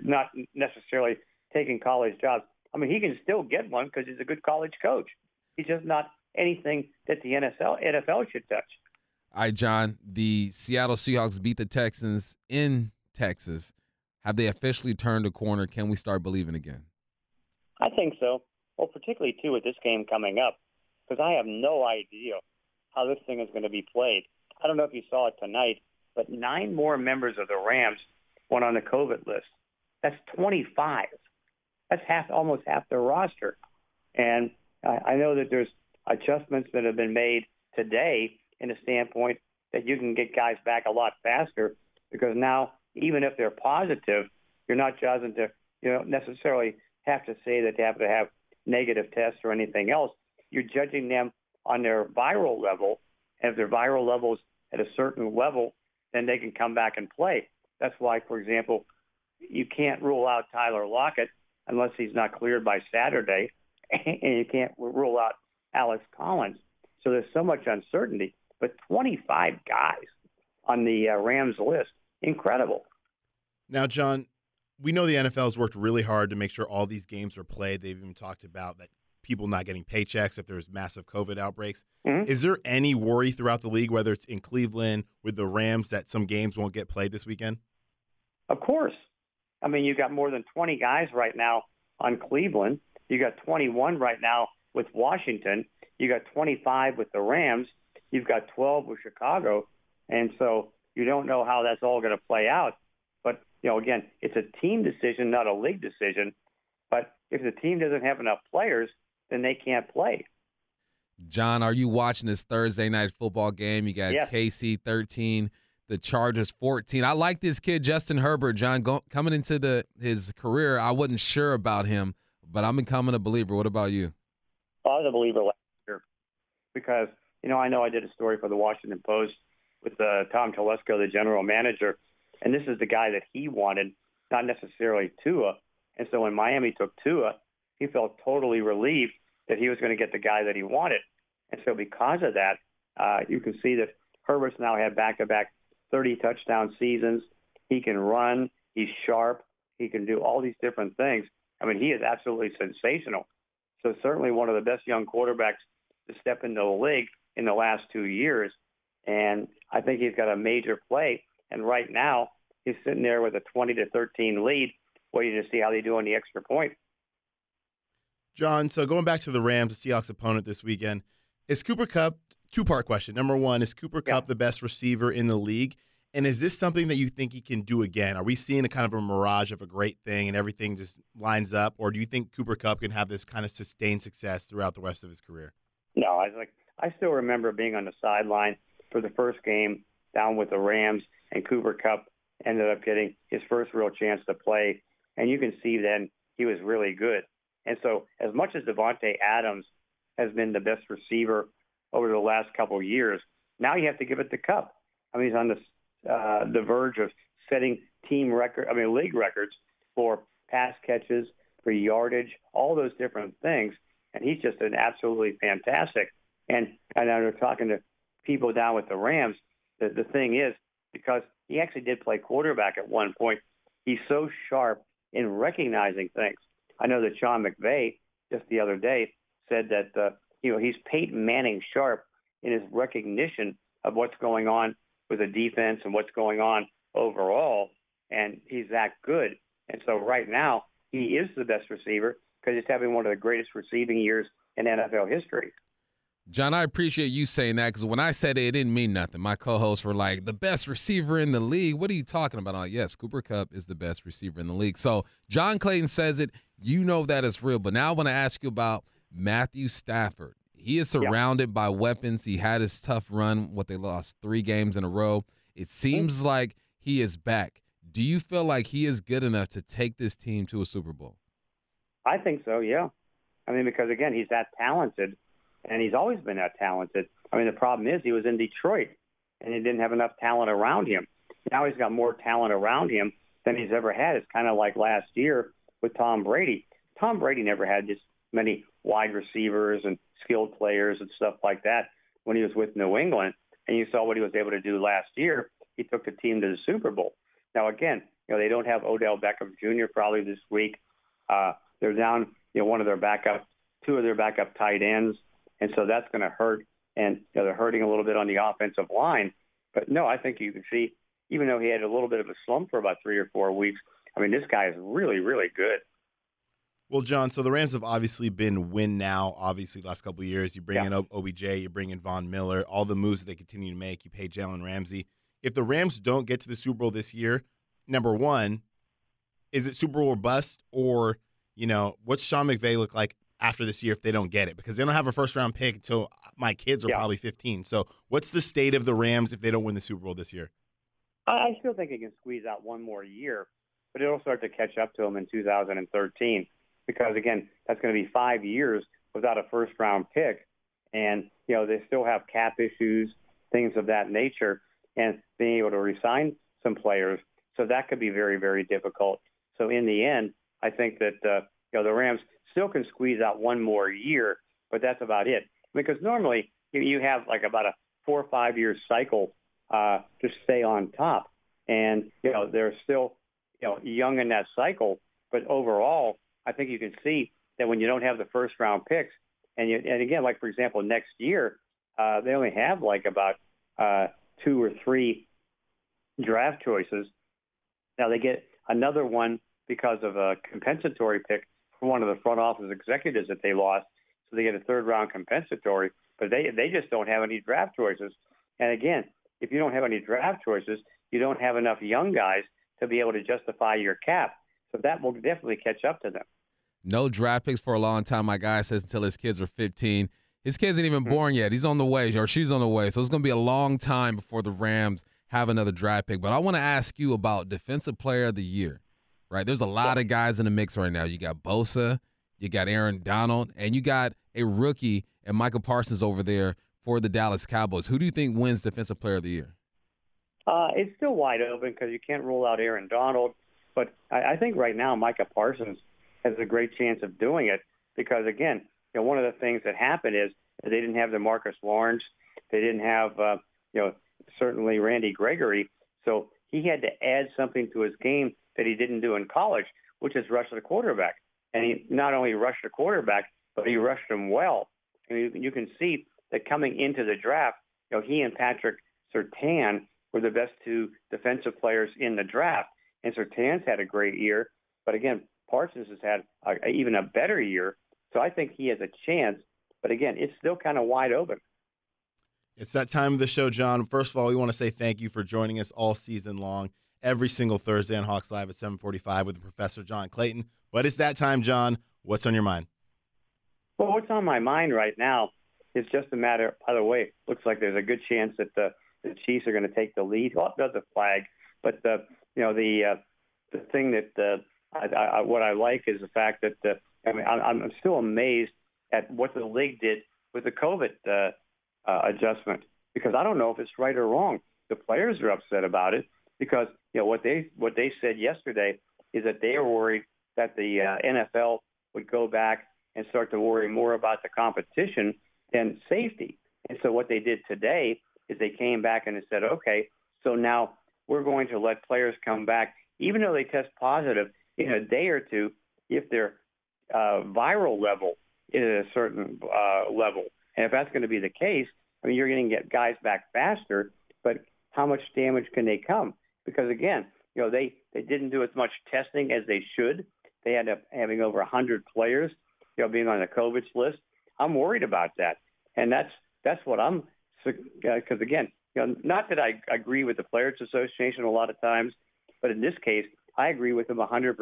not necessarily taking college jobs. I mean, he can still get one because he's a good college coach. He's just not anything that the NFL NFL should touch. All right, John. The Seattle Seahawks beat the Texans in Texas. Have they officially turned a corner? Can we start believing again? I think so. Well, particularly too with this game coming up, because I have no idea how this thing is going to be played. I don't know if you saw it tonight, but nine more members of the Rams went on the COVID list. That's 25. That's half, almost half their roster. And I, I know that there's adjustments that have been made today in a standpoint that you can get guys back a lot faster because now, even if they're positive, you're not judging to, you know, necessarily have to say that they have to have negative tests or anything else. You're judging them on their viral level. And if their viral level is at a certain level, then they can come back and play. That's why, for example, you can't rule out Tyler Lockett unless he's not cleared by Saturday, and you can't rule out Alex Collins. So there's so much uncertainty. But 25 guys on the uh, Rams list, incredible. Now, John, we know the NFL has worked really hard to make sure all these games are played. They've even talked about that people not getting paychecks if there's massive COVID outbreaks. Mm-hmm. Is there any worry throughout the league, whether it's in Cleveland with the Rams, that some games won't get played this weekend? Of course. I mean, you got more than 20 guys right now on Cleveland. You got 21 right now with Washington. You got 25 with the Rams. You've got 12 with Chicago. And so you don't know how that's all going to play out. But, you know, again, it's a team decision, not a league decision. But if the team doesn't have enough players, then they can't play. John, are you watching this Thursday night football game? You got yes. KC 13, the Chargers 14. I like this kid, Justin Herbert. John, go, coming into the his career, I wasn't sure about him, but I'm becoming a believer. What about you? I was a believer last year because you know I know I did a story for the Washington Post with uh, Tom Telesco, the general manager, and this is the guy that he wanted, not necessarily Tua. And so when Miami took Tua, he felt totally relieved that he was going to get the guy that he wanted. And so because of that, uh, you can see that Herbert's now had back-to-back 30 touchdown seasons. He can run. He's sharp. He can do all these different things. I mean, he is absolutely sensational. So certainly one of the best young quarterbacks to step into the league in the last two years. And I think he's got a major play. And right now, he's sitting there with a 20 to 13 lead, waiting to see how they do on the extra point. John, so going back to the Rams, the Seahawks opponent this weekend, is Cooper Kupp, two part question. Number one, is Cooper yeah. The best receiver in the league? And is this something that you think he can do again? Are we seeing a kind of a mirage of a great thing and everything just lines up? Or do you think Cooper Kupp can have this kind of sustained success throughout the rest of his career? No, I was like I still remember being on the sideline for the first game down with the Rams and Cooper Kupp ended up getting his first real chance to play. And you can see then he was really good. And so, as much as Davante Adams has been the best receiver over the last couple of years, now you have to give it to Kupp. I mean, he's on the uh, the verge of setting team record, I mean, league records for pass catches, for yardage, all those different things, and he's just an absolutely fantastic. And and I was talking to people down with the Rams. The, the thing is, because he actually did play quarterback at one point, he's so sharp in recognizing things. I know that Sean McVay just the other day said that uh, you know he's Peyton Manning sharp in his recognition of what's going on with the defense and what's going on overall, and he's that good. And so right now he is the best receiver because he's having one of the greatest receiving years in NFL history. John, I appreciate you saying that because when I said it, it didn't mean nothing. My co-hosts were like, "The best receiver in the league." What are you talking about? like, yes, Cooper Kupp is the best receiver in the league. So John Clayton says it. You know that is real. But now I want to ask you about Matthew Stafford. he is surrounded yeah. by weapons. He had his tough run, what they lost three games in a row. It seems like he is back. Do you feel like he is good enough to take this team to a Super Bowl? I think so, yeah. I mean, because again, he's that talented, and he's always been that talented. I mean, the problem is he was in Detroit, and he didn't have enough talent around him. Now he's got more talent around him than he's ever had. It's kind of like last year with Tom Brady. Tom Brady never had this many wide receivers and skilled players and stuff like that when he was with New England. And you saw what he was able to do last year. He took the team to the Super Bowl. Now, again, you know, they don't have Odell Beckham Jr. probably this week. Uh, they're down, you know, one of their backup, two of their backup tight ends. And so that's going to hurt. And you know, they're hurting a little bit on the offensive line. But no, I think you can see, even though he had a little bit of a slump for about three or four weeks, I mean, this guy is really, really good. Well, John, so the Rams have obviously been win now, obviously, last couple years. You bring yeah. in OBJ, you bring in Von Miller, all the moves that they continue to make. You pay Jalen Ramsey. If the Rams don't get to the Super Bowl this year, number one, is it Super Bowl or bust? Or, you know, what's Sean McVay look like after this year if they don't get it? Because they don't have a first round pick until my kids are yeah. probably 15. So what's the state of the Rams if they don't win the Super Bowl this year? I still think they can squeeze out one more year, but it'll start to catch up to them in 2013 because again, that's going to be five years without a first round pick. And, you know, they still have cap issues, things of that nature, and being able to resign some players. So that could be very, very difficult. So in the end, I think that, uh, you know, the Rams still can squeeze out one more year, but that's about it. Because normally you have like about a four or five year cycle uh, to stay on top. And, you know, they're still, you know, young in that cycle. But overall, I think you can see that when you don't have the first round picks, and you, and again, like for example, next year uh, they only have like about uh, two or three draft choices. Now they get another one because of a compensatory pick from one of the front office executives that they lost, so they get a third round compensatory. But they they just don't have any draft choices. And again, if you don't have any draft choices, you don't have enough young guys to be able to justify your cap. So that will definitely catch up to them. No draft picks for a long time. My guy says until his kids are 15. His kids ain't even hmm. born yet. He's on the way, or she's on the way. So it's going to be a long time before the Rams have another draft pick. But I want to ask you about Defensive Player of the Year, right? There's a lot of guys in the mix right now. You got Bosa, you got Aaron Donald, and you got a rookie and Micah Parsons over there for the Dallas Cowboys. Who do you think wins Defensive Player of the Year? Uh, it's still wide open because you can't rule out Aaron Donald. But I, I think right now Micah Parsons has a great chance of doing it because again, you know, one of the things that happened is they didn't have DeMarcus Lawrence, they didn't have uh, you know certainly Randy Gregory, so he had to add something to his game that he didn't do in college, which is rush the quarterback. And he not only rushed the quarterback, but he rushed him well. And you, you can see that coming into the draft, you know, he and Patrick Surtain were the best two defensive players in the draft. And Surtain's had a great year, but again, Parsons has had a, a, even a better year. So I think he has a chance. But again, it's still kind of wide open. It's that time of the show, John. First of all, we want to say thank you for joining us all season long, every single Thursday on Hawks Live at 745 with Professor John Clayton. But it's that time, John. What's on your mind? Well, what's on my mind right now is just a matter, by the way, looks like there's a good chance that the, the Chiefs are going to take the lead. Well, does the flag, but the, you know, the, uh, the thing that uh, I, I, what I like is the fact that uh, I mean I'm, I'm still amazed at what the league did with the COVID uh, uh, adjustment because I don't know if it's right or wrong. The players are upset about it because you know what they what they said yesterday is that they are worried that the uh, NFL would go back and start to worry more about the competition than safety. And so what they did today is they came back and they said, okay, so now we're going to let players come back, even though they test positive, in a day or two if their uh, viral level is at a certain uh, level. And if that's going to be the case, I mean, you're going to get guys back faster, but how much damage can they come? Because again, you know, they, they didn't do as much testing as they should. They ended up having over 100 players, you know, being on the COVID list. I'm worried about that. And that's, that's what I'm, because again, you know, not that I agree with the Players Association a lot of times, but in this case, I agree with them 100%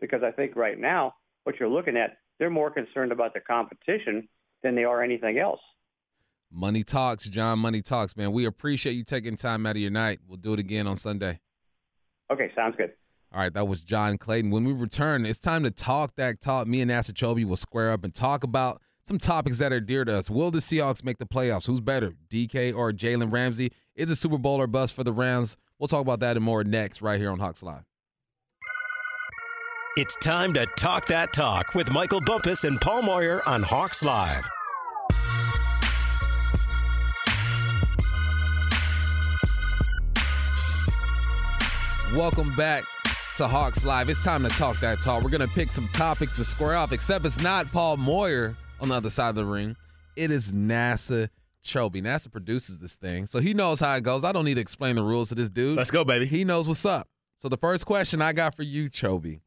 because I think right now what you're looking at, they're more concerned about the competition than they are anything else. Money talks, John. Money talks, man. We appreciate you taking time out of your night. We'll do it again on Sunday. Okay, sounds good. All right, that was John Clayton. When we return, it's time to talk that talk. Me and Chobe will square up and talk about some topics that are dear to us. Will the Seahawks make the playoffs? Who's better, DK or Jalen Ramsey? Is a Super Bowl or bust for the Rams? We'll talk about that and more next, right here on Hawks Live. It's time to talk that talk with Michael Bumpus and Paul Moyer on Hawks Live. Welcome back to Hawks Live. It's time to talk that talk. We're going to pick some topics to square off, except it's not Paul Moyer on the other side of the ring. It is NASA Chobe. NASA produces this thing, so he knows how it goes. I don't need to explain the rules to this dude. Let's go, baby. He knows what's up. So the first question I got for you, Chobe,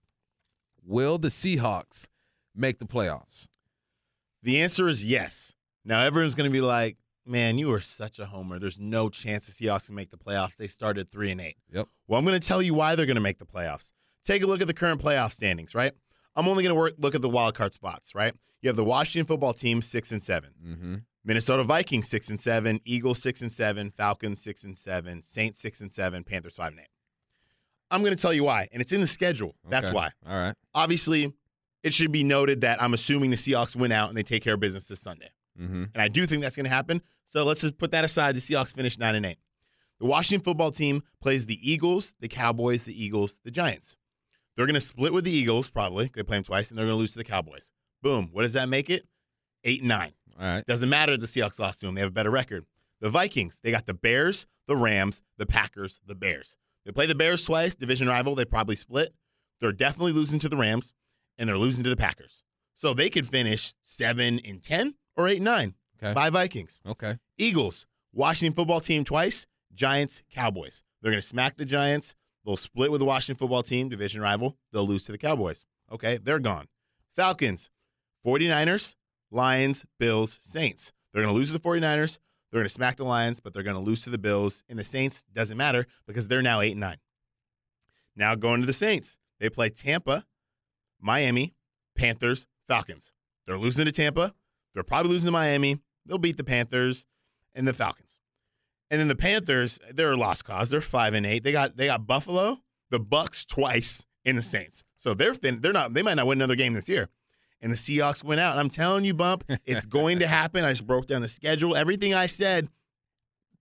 will the Seahawks make the playoffs? The answer is yes. Now everyone's going to be like, man, you are such a homer. There's no chance the Seahawks can make the playoffs. They started three and eight. Yep. Well, I'm going to tell you why they're going to make the playoffs. Take a look at the current playoff standings, right? I'm only going to look at the wild card spots, right? You have the Washington football team six and 7 mm-hmm. Minnesota Vikings six and seven, Eagles six and seven, Falcons six and seven, Saints six and seven, Panthers five and eight. I'm going to tell you why, and it's in the schedule. That's Okay. why. All right. Obviously, it should be noted that I'm assuming the Seahawks win out and they take care of business this Sunday. Mm-hmm. And I do think that's going to happen. So let's just put that aside. The Seahawks finish 9 and 8. The Washington football team plays the Eagles, the Cowboys, the Eagles, the Giants. They're going to split with the Eagles, probably. They play them twice, and they're going to lose to the Cowboys. Boom. What does that make it? 8 and 9. All right. Doesn't matter if the Seahawks lost to them. They have a better record. The Vikings, they got the Bears, the Rams, the Packers, the Bears. They play the Bears twice, division rival. They probably split. They're definitely losing to the Rams, and they're losing to the Packers. So they could finish 7 and 10 or 8 and 9 Okay. by Vikings. Okay. Eagles, Washington football team twice, Giants, Cowboys. They're going to smack the Giants. They'll split with the Washington football team, division rival. They'll lose to the Cowboys. Okay, they're gone. Falcons, 49ers, Lions, Bills, Saints. They're going to lose to the 49ers. They're going to smack the Lions, but they're going to lose to the Bills. And the Saints doesn't matter because they're now 8 and 9. Now going to the Saints. They play Tampa, Miami, Panthers, Falcons. They're losing to Tampa. They're probably losing to Miami. They'll beat the Panthers and the Falcons. And then the Panthers, they're a lost cause. They're five and eight. They got they got Buffalo, the Bucs twice, and the Saints. So they're fin- they're not they might not win another game this year. And the Seahawks went out. And I'm telling you, Bump, it's going to happen. I just broke down the schedule. Everything I said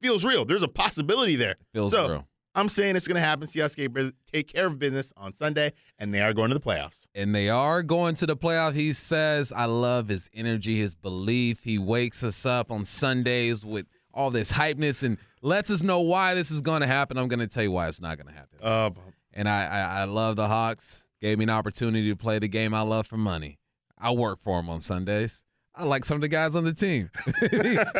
feels real. There's a possibility there. Feels so real. I'm saying it's going to happen. Seahawks take- take care of business on Sunday, and they are going to the playoffs. and they are going to the playoff. He says, I love his energy, his belief. He wakes us up on Sundays with all this hypeness and lets us know why this is going to happen. I'm going to tell you why it's not going to happen. Uh, and I, I, I love the Hawks. Gave me an opportunity to play the game I love for money. I work for them on Sundays. I like some of the guys on the team.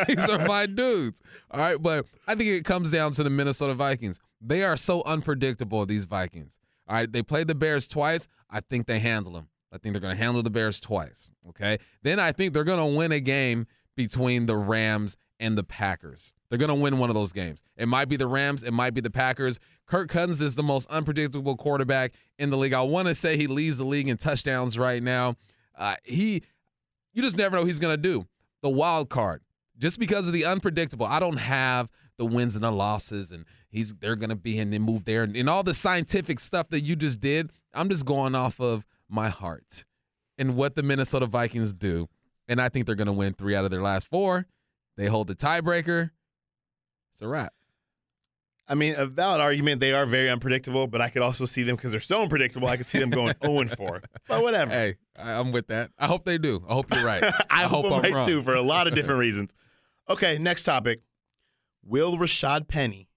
These are my dudes. All right, but I think it comes down to the Minnesota Vikings. They are so unpredictable, these Vikings. All right, they played the Bears twice. I think they handle them. I think they're going to handle the Bears twice. Okay. Then I think they're going to win a game between the Rams and the Packers. They're going to win one of those games. It might be the Rams, it might be the Packers. Kirk Cousins is the most unpredictable quarterback in the league. I want to say he leads the league in touchdowns right now. Uh, he, you just never know he's going to do. The wild card, just because of the unpredictable. I don't have the wins and the losses, and he's they're going to be and then move there, and, and all the scientific stuff that you just did. I'm just going off of my heart and what the Minnesota Vikings do, and I think they're going to win three out of their last four. They hold the tiebreaker. It's a wrap. I mean, a valid argument. They are very unpredictable, but I could also see them because they're so unpredictable. I could see them going 0 and 4. But whatever. Hey, I- I'm with that. I hope they do. I hope you're right. I, hope, I'm right wrong. too for a lot of different reasons. Okay, next topic. Will Rashad Penny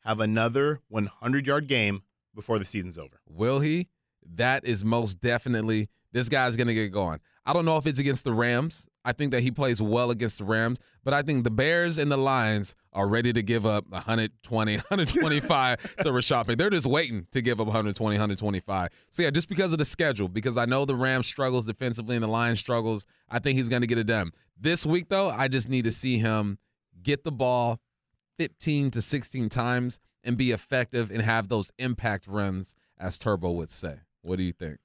have another 100 yard game before the season's over? Will he? That is most definitely this guy's going to get going. I don't know if it's against the Rams. I think that he plays well against the Rams, but I think the Bears and the Lions are ready to give up 120, 125 to Rashad Penny. They're just waiting to give up 120, 125. So yeah, just because of the schedule, because I know the Rams struggles defensively and the Lions struggles, I think he's going to get it done. This week though, I just need to see him get the ball 15 to 16 times and be effective and have those impact runs, as Turbo would say. What do you think?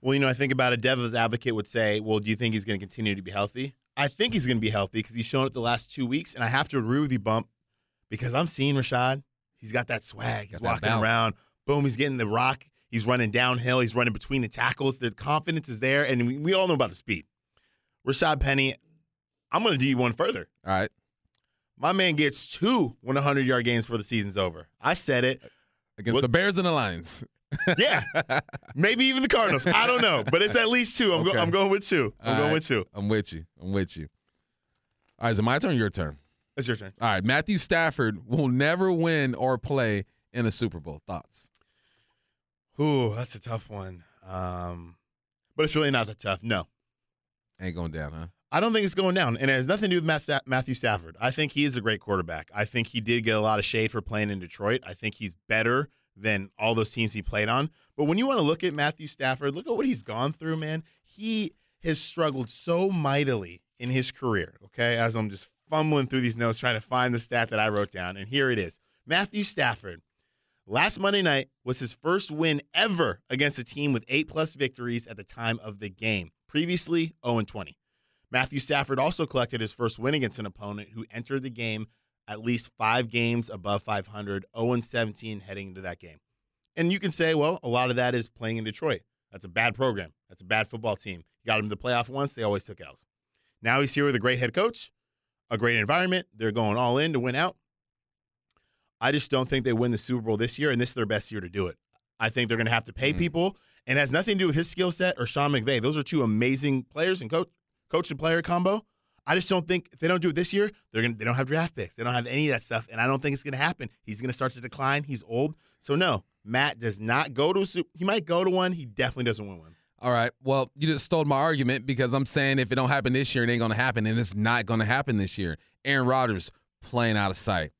Well, you know, I think about a devil's advocate would say, well, do you think he's going to continue to be healthy? I think he's going to be healthy because he's shown it the last two weeks. And I have to agree with you, Bump, because I'm seeing Rashad. He's got that swag. He's walking around. Boom, he's getting the rock. He's running downhill. He's running between the tackles. The confidence is there. And we, we all know about the speed. Rashad Penny, I'm going to do you one further. All right. My man gets two 100 yard games before the season's over. I said it. Against what, the Bears and the Lions. Yeah. Maybe even the Cardinals. I don't know. But it's at least two. I'm, okay. go, I'm going with two. I'm All going right. with two. I'm with you. I'm with you. All right, is it my turn your turn? It's your turn. All right. Matthew Stafford will never win or play in a Super Bowl. Thoughts? Ooh, that's a tough one. Um, but it's really not that tough. No. Ain't going down, huh? I don't think it's going down, and it has nothing to do with Matthew Stafford. I think he is a great quarterback. I think he did get a lot of shade for playing in Detroit. I think he's better than all those teams he played on. But when you want to look at Matthew Stafford, look at what he's gone through, man. He has struggled so mightily in his career. Okay, as I'm just fumbling through these notes trying to find the stat that I wrote down, and here it is. Matthew Stafford last Monday night was his first win ever against a team with eight plus victories at the time of the game. Previously, 0 20. Matthew Stafford also collected his first win against an opponent who entered the game at least five games above 500, 0 17 heading into that game. And you can say, well, a lot of that is playing in Detroit. That's a bad program. That's a bad football team. You got them to the playoff once, they always took L's. Now he's here with a great head coach, a great environment. They're going all in to win out. I just don't think they win the Super Bowl this year, and this is their best year to do it. I think they're going to have to pay mm-hmm. people, and has nothing to do with his skill set or Sean McVay. Those are two amazing players and coach coach and player combo. I just don't think if they don't do it this year, they're gonna they don't have draft picks. They don't have any of that stuff, and I don't think it's gonna happen. He's gonna start to decline. He's old, so no. Matt does not go to a super. He might go to one. He definitely doesn't win one. All right. Well, you just stole my argument because I'm saying if it don't happen this year, it ain't gonna happen, and it's not gonna happen this year. Aaron Rodgers playing out of sight.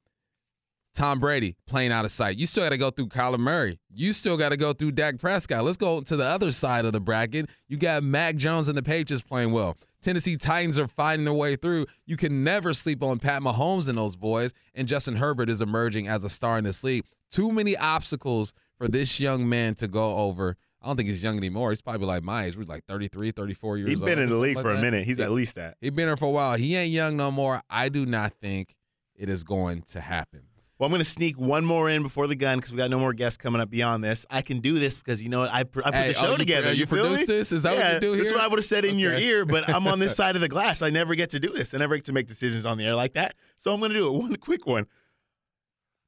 Tom Brady playing out of sight. You still got to go through Kyler Murray. You still got to go through Dak Prescott. Let's go to the other side of the bracket. You got Mac Jones and the Patriots playing well. Tennessee Titans are fighting their way through. You can never sleep on Pat Mahomes and those boys. And Justin Herbert is emerging as a star in this league. Too many obstacles for this young man to go over. I don't think he's young anymore. He's probably like my age. He's like 33, 34 years He's been in the league like for a minute. He's at least that. He's been there for a while. He ain't young no more. I do not think it is going to happen. Well, I'm going to sneak one more in before the gun because we got no more guests coming up beyond this. I can do this because you know what? I, I put hey, the show oh, together. Oh, you, you produce this? Is that yeah, what you do here? This is what I would have said in okay. your ear, but I'm on this side of the glass. I never get to do this. I never get to make decisions on the air like that. So I'm going to do it. One quick one.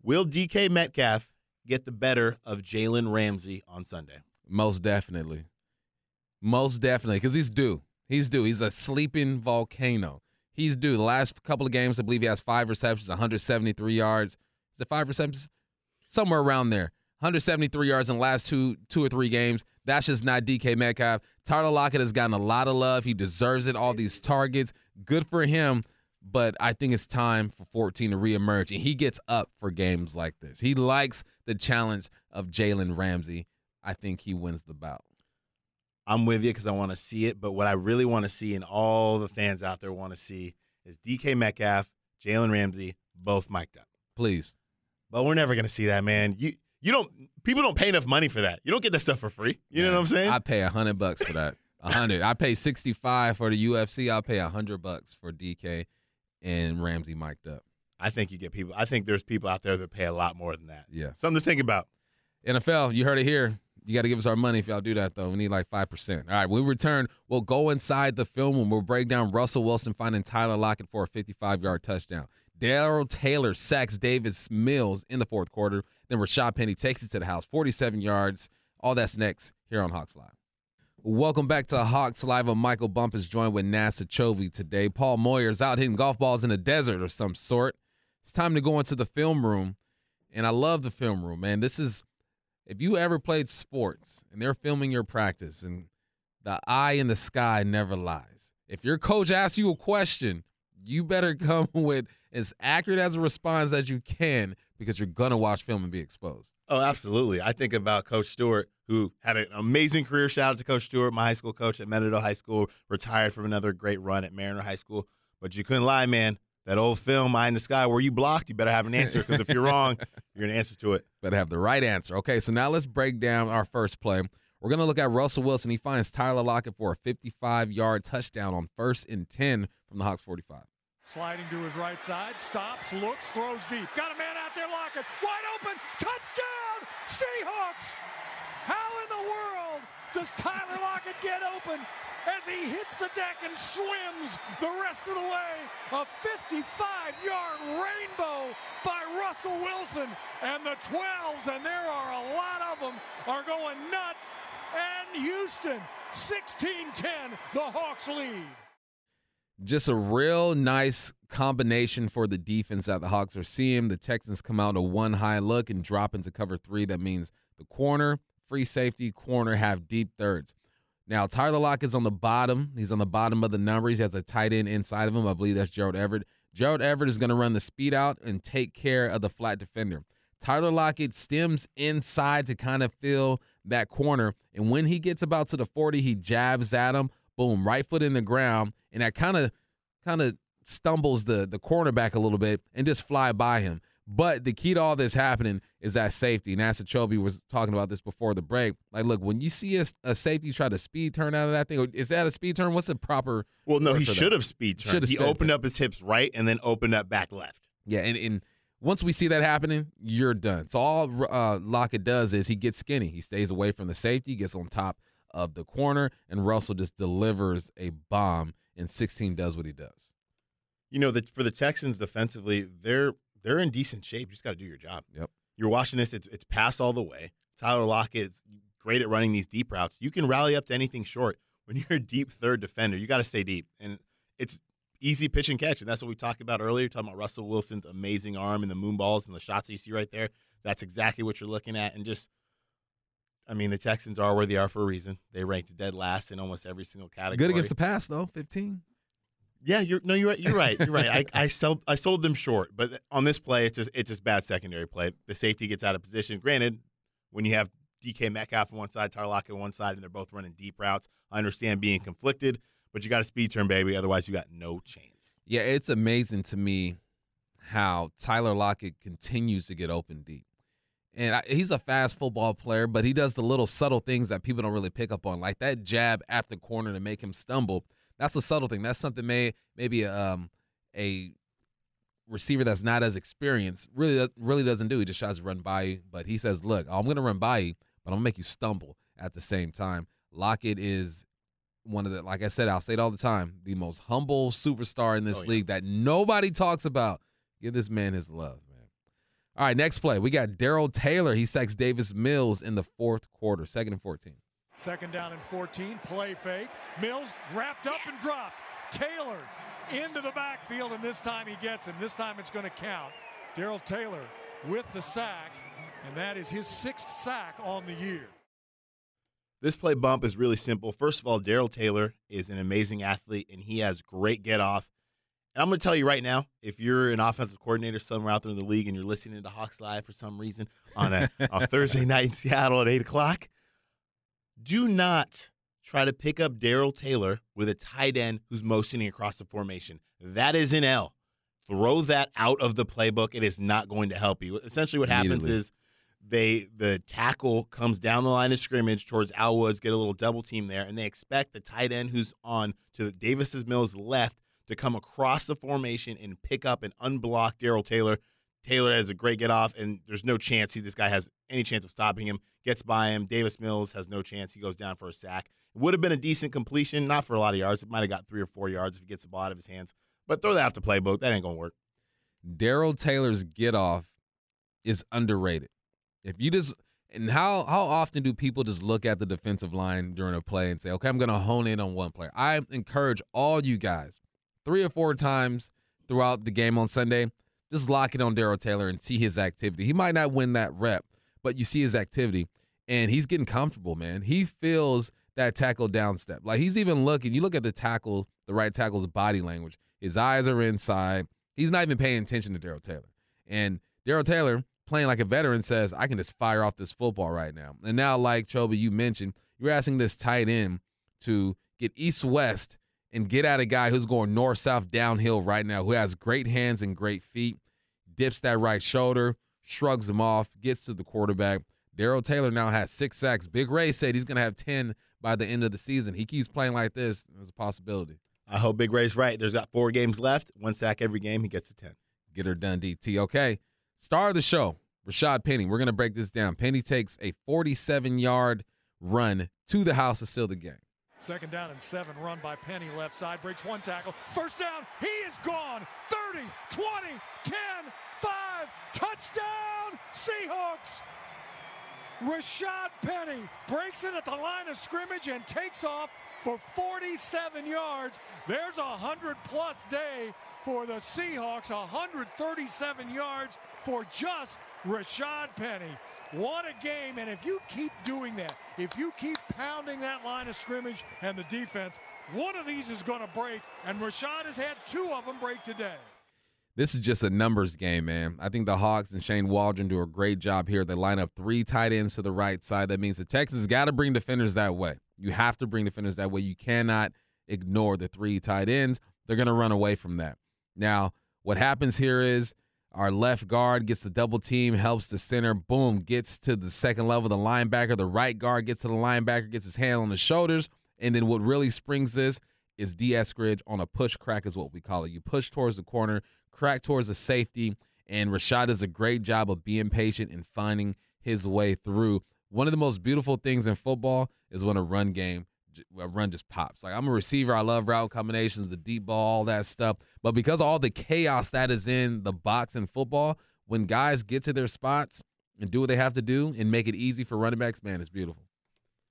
Will DK Metcalf get the better of Jalen Ramsey on Sunday? Most definitely. Most definitely, because he's due. He's due. He's a sleeping volcano. He's due. The last couple of games, I believe he has five receptions, 173 yards it five receptions? Somewhere around there. 173 yards in the last two two or three games. That's just not DK Metcalf. Tyler Lockett has gotten a lot of love. He deserves it. All these targets. Good for him. But I think it's time for 14 to reemerge. And he gets up for games like this. He likes the challenge of Jalen Ramsey. I think he wins the bout. I'm with you because I want to see it. But what I really want to see, and all the fans out there want to see, is DK Metcalf, Jalen Ramsey, both mic'd up. Please. But we're never gonna see that, man. You you don't people don't pay enough money for that. You don't get that stuff for free. You man, know what I'm saying? I pay a hundred bucks for that. A hundred. I pay sixty five for the UFC. I'll pay a hundred bucks for DK and Ramsey mic'd up. I think you get people. I think there's people out there that pay a lot more than that. Yeah, something to think about. NFL, you heard it here. You got to give us our money if y'all do that, though. We need like 5%. All right, when we return, we'll go inside the film and we'll break down Russell Wilson finding Tyler Lockett for a 55 yard touchdown. Darrell Taylor sacks Davis Mills in the fourth quarter. Then Rashad Penny takes it to the house, 47 yards. All that's next here on Hawks Live. Welcome back to Hawks Live. I'm Michael Bumpus, joined with NASA Chovy today. Paul Moyer's out hitting golf balls in a desert or some sort. It's time to go into the film room, and I love the film room, man. This is if you ever played sports and they're filming your practice, and the eye in the sky never lies. If your coach asks you a question, you better come with as accurate as a response as you can because you're gonna watch film and be exposed. Oh, absolutely. I think about Coach Stewart, who had an amazing career. Shout out to Coach Stewart, my high school coach at Meadow High School, retired from another great run at Mariner High School. But you couldn't lie, man. That old film, Eye in the Sky, where you blocked, you better have an answer because if you're wrong, you're gonna answer to it. Better have the right answer. Okay, so now let's break down our first play. We're going to look at Russell Wilson. He finds Tyler Lockett for a 55 yard touchdown on first and 10 from the Hawks 45. Sliding to his right side, stops, looks, throws deep. Got a man out there, Lockett, wide open, touchdown, Seahawks! How in the world does Tyler Lockett get open as he hits the deck and swims the rest of the way? A 55-yard rainbow by Russell Wilson, and the 12s, and there are a lot of them, are going nuts. And Houston, 16-10, the Hawks lead just a real nice combination for the defense that the Hawks are seeing. The Texans come out a one high look and drop into cover three. That means the corner, free safety, corner have deep thirds. Now, Tyler Lock is on the bottom. He's on the bottom of the numbers. He has a tight end inside of him. I believe that's Gerald Everett. Gerald Everett is going to run the speed out and take care of the flat defender. Tyler Lockett stems inside to kind of fill that corner. And when he gets about to the 40, he jabs at him. Boom, right foot in the ground. And that kind of kind of stumbles the the cornerback a little bit and just fly by him. But the key to all this happening is that safety. Nasa Chobe was talking about this before the break. Like, look, when you see a, a, safety try to speed turn out of that thing, is that a speed turn? What's the proper? Well, no, he should have speed turned. He opened up his hips right and then opened up back left. Yeah, and, and once we see that happening, you're done. So all uh, Lockett does is he gets skinny. He stays away from the safety, gets on top of the corner, and Russell just delivers a bomb, and 16 does what he does. You know, the, for the Texans defensively, they're they're in decent shape. You just got to do your job. Yep. You're watching this; it's it's pass all the way. Tyler Lockett is great at running these deep routes. You can rally up to anything short. When you're a deep third defender, you got to stay deep, and it's easy pitch and catch. And that's what we talked about earlier, talking about Russell Wilson's amazing arm and the moon balls and the shots you see right there. That's exactly what you're looking at, and just I mean, the Texans are where they are for a reason. They ranked dead last in almost every single category. Good against the pass, though. Fifteen. Yeah, you're no, you're right. You're right. You're right. I, I sold I sold them short, but on this play, it's just it's just bad secondary play. The safety gets out of position. Granted, when you have DK Metcalf on one side, Tarlock on one side, and they're both running deep routes, I understand being conflicted, but you got a speed turn, baby. Otherwise, you got no chance. Yeah, it's amazing to me how Tyler Lockett continues to get open deep. And I, he's a fast football player, but he does the little subtle things that people don't really pick up on, like that jab at the corner to make him stumble. That's a subtle thing. That's something may maybe um, a receiver that's not as experienced really really doesn't do. He just tries to run by you, but he says, "Look, I'm going to run by you, but I'm going to make you stumble at the same time." Lockett is one of the, like I said, I'll say it all the time, the most humble superstar in this oh, yeah. league that nobody talks about. Give this man his love. Man. All right, next play. We got Darrell Taylor. He sacks Davis Mills in the fourth quarter, second and 14. Second down and 14, play fake. Mills wrapped up and dropped. Taylor into the backfield, and this time he gets him. This time it's going to count. Darrell Taylor with the sack, and that is his sixth sack on the year. This play bump is really simple. First of all, Darrell Taylor is an amazing athlete, and he has great get off and I'm going to tell you right now, if you're an offensive coordinator somewhere out there in the league and you're listening to Hawks Live for some reason on a, a Thursday night in Seattle at 8 o'clock, do not try to pick up Darrell Taylor with a tight end who's motioning across the formation. That is an L. Throw that out of the playbook. It is not going to help you. Essentially, what happens is they the tackle comes down the line of scrimmage towards Al Woods, get a little double team there, and they expect the tight end who's on to Davis's Mills left to come across the formation and pick up and unblock Darrell Taylor. Taylor has a great get off, and there's no chance he, this guy has any chance of stopping him. Gets by him. Davis Mills has no chance. He goes down for a sack. It would have been a decent completion, not for a lot of yards. It might have got three or four yards if he gets the ball out of his hands. But throw that out the playbook. That ain't gonna work. Darrell Taylor's get off is underrated. If you just and how how often do people just look at the defensive line during a play and say, okay, I'm gonna hone in on one player. I encourage all you guys three or four times throughout the game on Sunday. Just lock it on Darrell Taylor and see his activity. He might not win that rep, but you see his activity, and he's getting comfortable, man. He feels that tackle down step. Like he's even looking. You look at the tackle, the right tackle's body language. His eyes are inside. He's not even paying attention to Darrell Taylor. And Darrell Taylor, playing like a veteran, says, I can just fire off this football right now. And now, like Chobe, you mentioned, you're asking this tight end to get east west and get at a guy who's going north south downhill right now, who has great hands and great feet, dips that right shoulder, shrugs him off, gets to the quarterback. Darrell Taylor now has six sacks. Big Ray said he's going to have 10 by the end of the season. He keeps playing like this. There's a possibility. I hope Big Ray's right. There's got four games left. One sack every game. He gets to 10. Get her done, DT. Okay. Star of the show, Rashad Penny. We're going to break this down. Penny takes a 47 yard run to the house to seal the game. Second down and seven, run by Penny left side, breaks one tackle. First down, he is gone. 30, 20, 10, 5, touchdown, Seahawks. Rashad Penny breaks it at the line of scrimmage and takes off for 47 yards. There's a 100 plus day for the Seahawks, 137 yards for just Rashad Penny. What a game. And if you keep doing that, if you keep pounding that line of scrimmage and the defense, one of these is going to break. And Rashad has had two of them break today. This is just a numbers game, man. I think the Hawks and Shane Waldron do a great job here. They line up three tight ends to the right side. That means the Texans got to bring defenders that way. You have to bring defenders that way. You cannot ignore the three tight ends. They're going to run away from that. Now, what happens here is our left guard gets the double team, helps the center, boom, gets to the second level, the linebacker. The right guard gets to the linebacker, gets his hand on the shoulders. And then what really springs this is D. Eskridge on a push crack, is what we call it. You push towards the corner, crack towards the safety, and Rashad does a great job of being patient and finding his way through. One of the most beautiful things in football is when a run game a run just pops. Like I'm a receiver, I love route combinations, the deep ball, all that stuff. But because all the chaos that is in the box in football, when guys get to their spots and do what they have to do and make it easy for running backs, man, it's beautiful.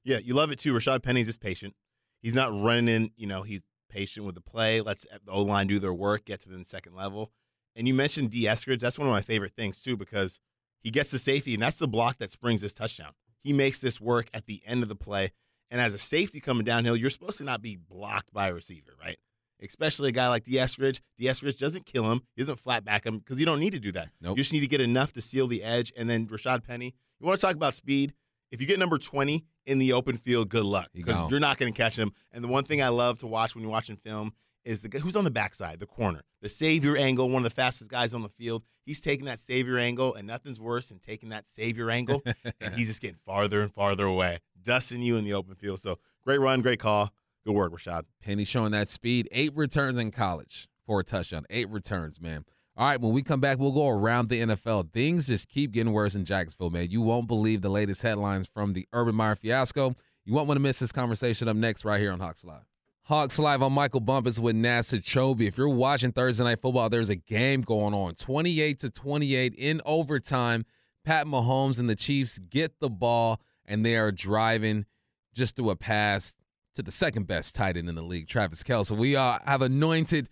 Yeah, you love it too. Rashad Penny's just patient. He's not running in, you know, he's patient with the play, lets the O line do their work, get to the second level. And you mentioned D. Eskridge. That's one of my favorite things too, because he gets the safety, and that's the block that springs this touchdown. He makes this work at the end of the play. And as a safety coming downhill, you're supposed to not be blocked by a receiver, right? Especially a guy like Dee Eskridge. D. Eskridge doesn't kill him. He doesn't flat back him because you don't need to do that. Nope. You just need to get enough to seal the edge. And then Rashad Penny, you want to talk about speed? If you get number 20 in the open field, good luck because you you're not going to catch him. And the one thing I love to watch when you're watching film is the guy who's on the backside, the corner, the savior angle, one of the fastest guys on the field. He's taking that savior angle, and nothing's worse than taking that savior angle, and he's just getting farther and farther away, dusting you in the open field. So great run, great call. Good work, Rashad. Penny showing that speed. Eight returns in college for a touchdown. Eight returns, man. All right, when we come back, we'll go around the NFL. Things just keep getting worse in Jacksonville, man. You won't believe the latest headlines from the Urban Meyer fiasco. You won't want to miss this conversation up next right here on Hawks Live. Hawks Live on Michael Bumpus with Nassar Chobe. If you're watching Thursday Night Football, there's a game going on. 28 to 28 in overtime. Pat Mahomes and the Chiefs get the ball, and they are driving just through a pass to the second best tight end in the league, Travis Kelce. We uh, have anointed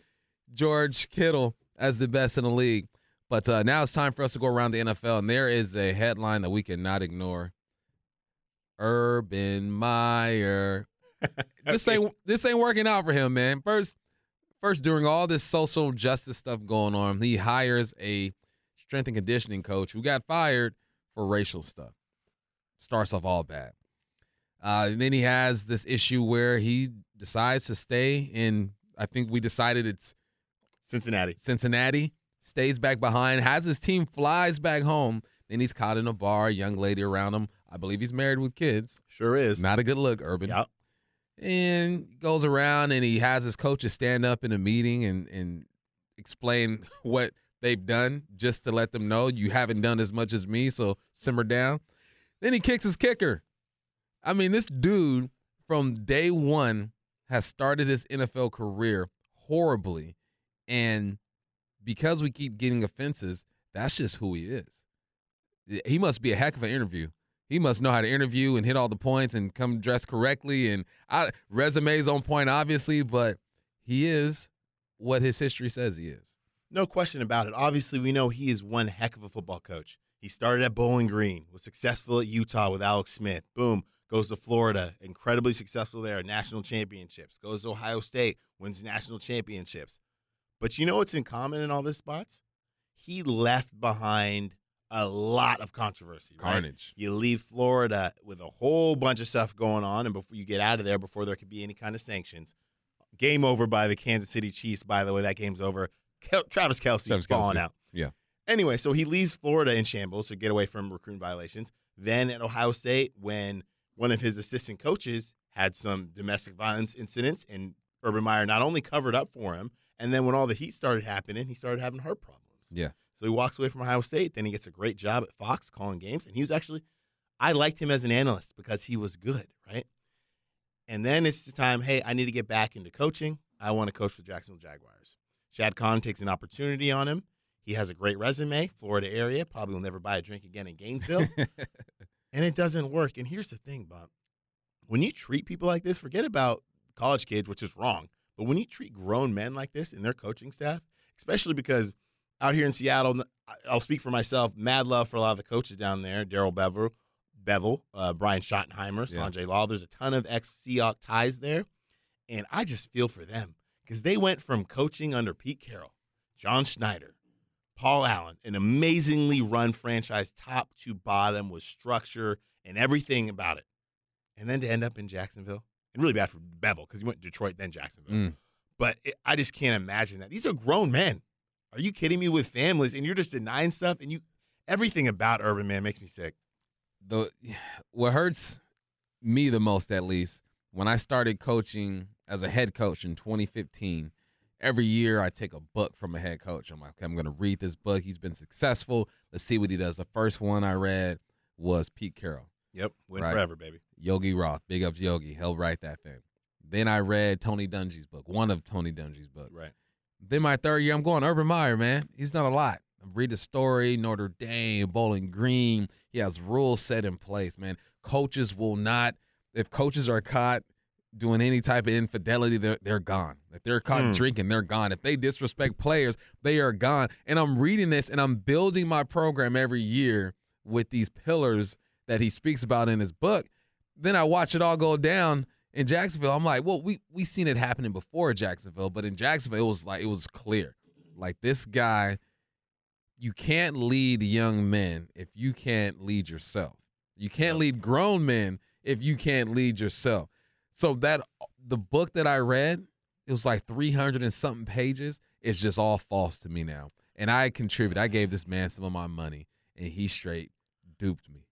George Kittle as the best in the league. But uh, now it's time for us to go around the NFL, and there is a headline that we cannot ignore. Urban Meyer this ain't this ain't working out for him, man. First, first during all this social justice stuff going on, he hires a strength and conditioning coach who got fired for racial stuff. Starts off all bad. Uh, and then he has this issue where he decides to stay in. I think we decided it's Cincinnati. Cincinnati stays back behind, has his team flies back home. Then he's caught in a bar, young lady around him. I believe he's married with kids. Sure is. Not a good look, Urban. Yep and goes around and he has his coaches stand up in a meeting and and explain what they've done just to let them know you haven't done as much as me, so simmer down. Then he kicks his kicker. I mean, this dude from day one has started his NFL career horribly. And because we keep getting offenses, that's just who he is. He must be a heck of an interview he must know how to interview and hit all the points and come dressed correctly and I, resumes on point obviously but he is what his history says he is. No question about it. Obviously we know he is one heck of a football coach. He started at bowling green was successful at utah with alex smith. Boom goes to florida incredibly successful there national championships. Goes to ohio state wins national championships. But you know what's in common in all these spots he left behind a lot of controversy. Carnage. Right? You leave Florida with a whole bunch of stuff going on, and before you get out of there, before there could be any kind of sanctions, game over by the Kansas City Chiefs. By the way, that game's over. Kel- Travis Kelce Travis falling Kelce. out. Yeah. Anyway, so he leaves Florida in shambles to get away from recruiting violations. then at Ohio State when one of his assistant coaches had some domestic violence incidents, and Urban Meyer not only covered up for him, and then when all the heat started happening, he started having heart problems. Yeah. So he walks away from Ohio State. Then he gets a great job at Fox calling games, and he was actually, I liked him as an analyst because he was good, right? And then it's the time, hey, I need to get back into coaching. I want to coach for the Jacksonville Jaguars. Shad Khan takes an opportunity on him. He has a great resume, Florida area. Probably will never buy a drink again in Gainesville. and it doesn't work. And here's the thing, Bob. When you treat people like this, forget about college kids, which is wrong. But when you treat grown men like this and their coaching staff, especially because out here in Seattle, I'll speak for myself. Mad love for a lot of the coaches down there. Daryl Bevel, Bevell, uh, Brian Schottenheimer, yeah. Sanjay Lal. There's a ton of ex Seahawk ties there, and I just feel for them because they went from coaching under Pete Carroll, John Schneider, Paul Allen, an amazingly run franchise, top to bottom with structure and everything about it, and then to end up in Jacksonville, and really bad for Bevell because he went to Detroit then Jacksonville. Mm. But it, I just can't imagine that. These are grown men. Are you kidding me? With families, and you're just denying stuff, and you everything about Urban Man makes me sick. The what hurts me the most, at least, when I started coaching as a head coach in 2015. Every year, I take a book from a head coach. I'm like, okay, I'm going to read this book. He's been successful. Let's see what he does. The first one I read was Pete Carroll. Yep, win right? forever, baby. Yogi Roth, big ups Yogi. He'll write that thing. Then I read Tony Dungy's book, one of Tony Dungy's books. Right. Then my third year, I'm going Urban Meyer, man. He's done a lot. I read the story, Notre Dame, Bowling Green. He has rules set in place, man. Coaches will not, if coaches are caught doing any type of infidelity, they're, they're gone. If they're caught mm. drinking, they're gone. If they disrespect players, they are gone. And I'm reading this and I'm building my program every year with these pillars that he speaks about in his book. Then I watch it all go down in Jacksonville, I'm like, well, we we seen it happening before in Jacksonville, but in Jacksonville, it was like it was clear, like this guy, you can't lead young men if you can't lead yourself. You can't lead grown men if you can't lead yourself. So that the book that I read, it was like 300 and something pages. It's just all false to me now, and I contribute. I gave this man some of my money, and he straight duped me.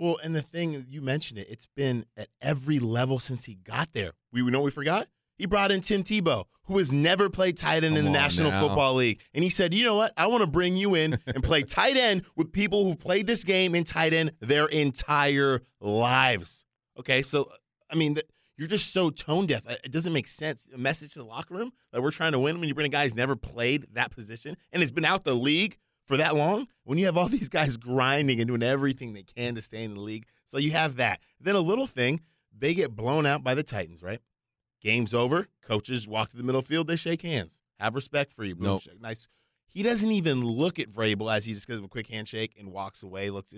Well, and the thing you mentioned it, it's been at every level since he got there. We know we forgot. He brought in Tim Tebow, who has never played tight end Come in the National now. Football League, and he said, "You know what? I want to bring you in and play tight end with people who've played this game in tight end their entire lives." Okay, so I mean, you're just so tone deaf. It doesn't make sense. A message to the locker room that we're trying to win when you bring a guy who's never played that position and has been out the league for that long when you have all these guys grinding and doing everything they can to stay in the league. So you have that. Then a little thing, they get blown out by the Titans, right? Game's over. Coaches walk to the middle field. They shake hands. Have respect for you. Nope. Nice. He doesn't even look at Vrabel as he just gives him a quick handshake and walks away. Looks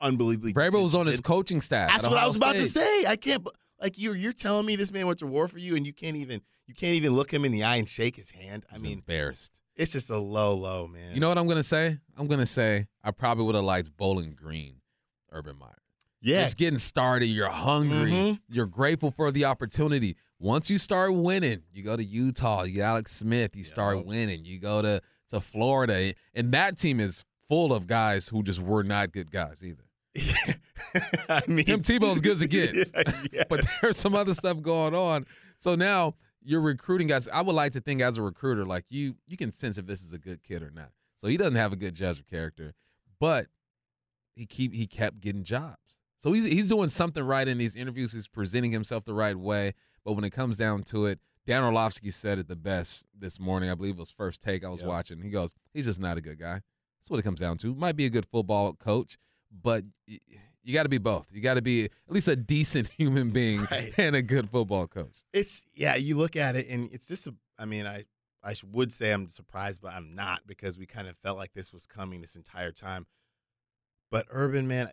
unbelievably. Vrabel was on his coaching staff. That's what I was about State. to say. I can't. Like you're you're telling me this man went to war for you, and you can't even you can't even look him in the eye and shake his hand. I mean, embarrassed. It's just a low, low, man. You know what I'm gonna say? I'm gonna say I probably would have liked Bowling Green, Urban Meyer. Yeah, just getting started. You're hungry. Mm-hmm. You're grateful for the opportunity. Once you start winning, you go to Utah. You Alex Smith. You start winning. You go to to Florida, and that team is full of guys who just were not good guys either. I mean, Tim Tebow's good as it gets, yeah, yeah. but there's some other stuff going on. So now you're recruiting guys. I would like to think as a recruiter, like you, you can sense if this is a good kid or not. So he doesn't have a good judge of character, but he keep he kept getting jobs. So he's he's doing something right in these interviews. He's presenting himself the right way. But when it comes down to it, Dan Orlovsky said it the best this morning. I believe it was first take I was yep. watching. He goes, he's just not a good guy. That's what it comes down to. Might be a good football coach, but you got to be both. You got to be at least a decent human being right. and a good football coach. It's yeah. You look at it and it's just. A, I mean, I I would say I'm surprised, but I'm not because we kind of felt like this was coming this entire time. But Urban, man,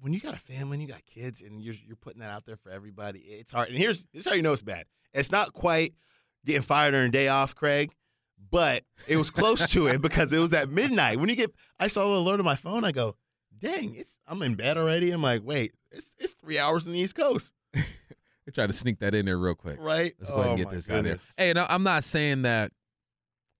when you got a family, and you got kids, and you're you're putting that out there for everybody, it's hard. And here's here's how you know it's bad. It's not quite getting fired on a day off, Craig, but it was close to it because it was at midnight. When you get, I saw the alert on my phone. I go, dang, it's I'm in bed already. I'm like, wait, it's it's three hours in the East Coast. they try to sneak that in there real quick. Right. Let's go ahead and oh get this goodness. out there. Hey, no, I'm not saying that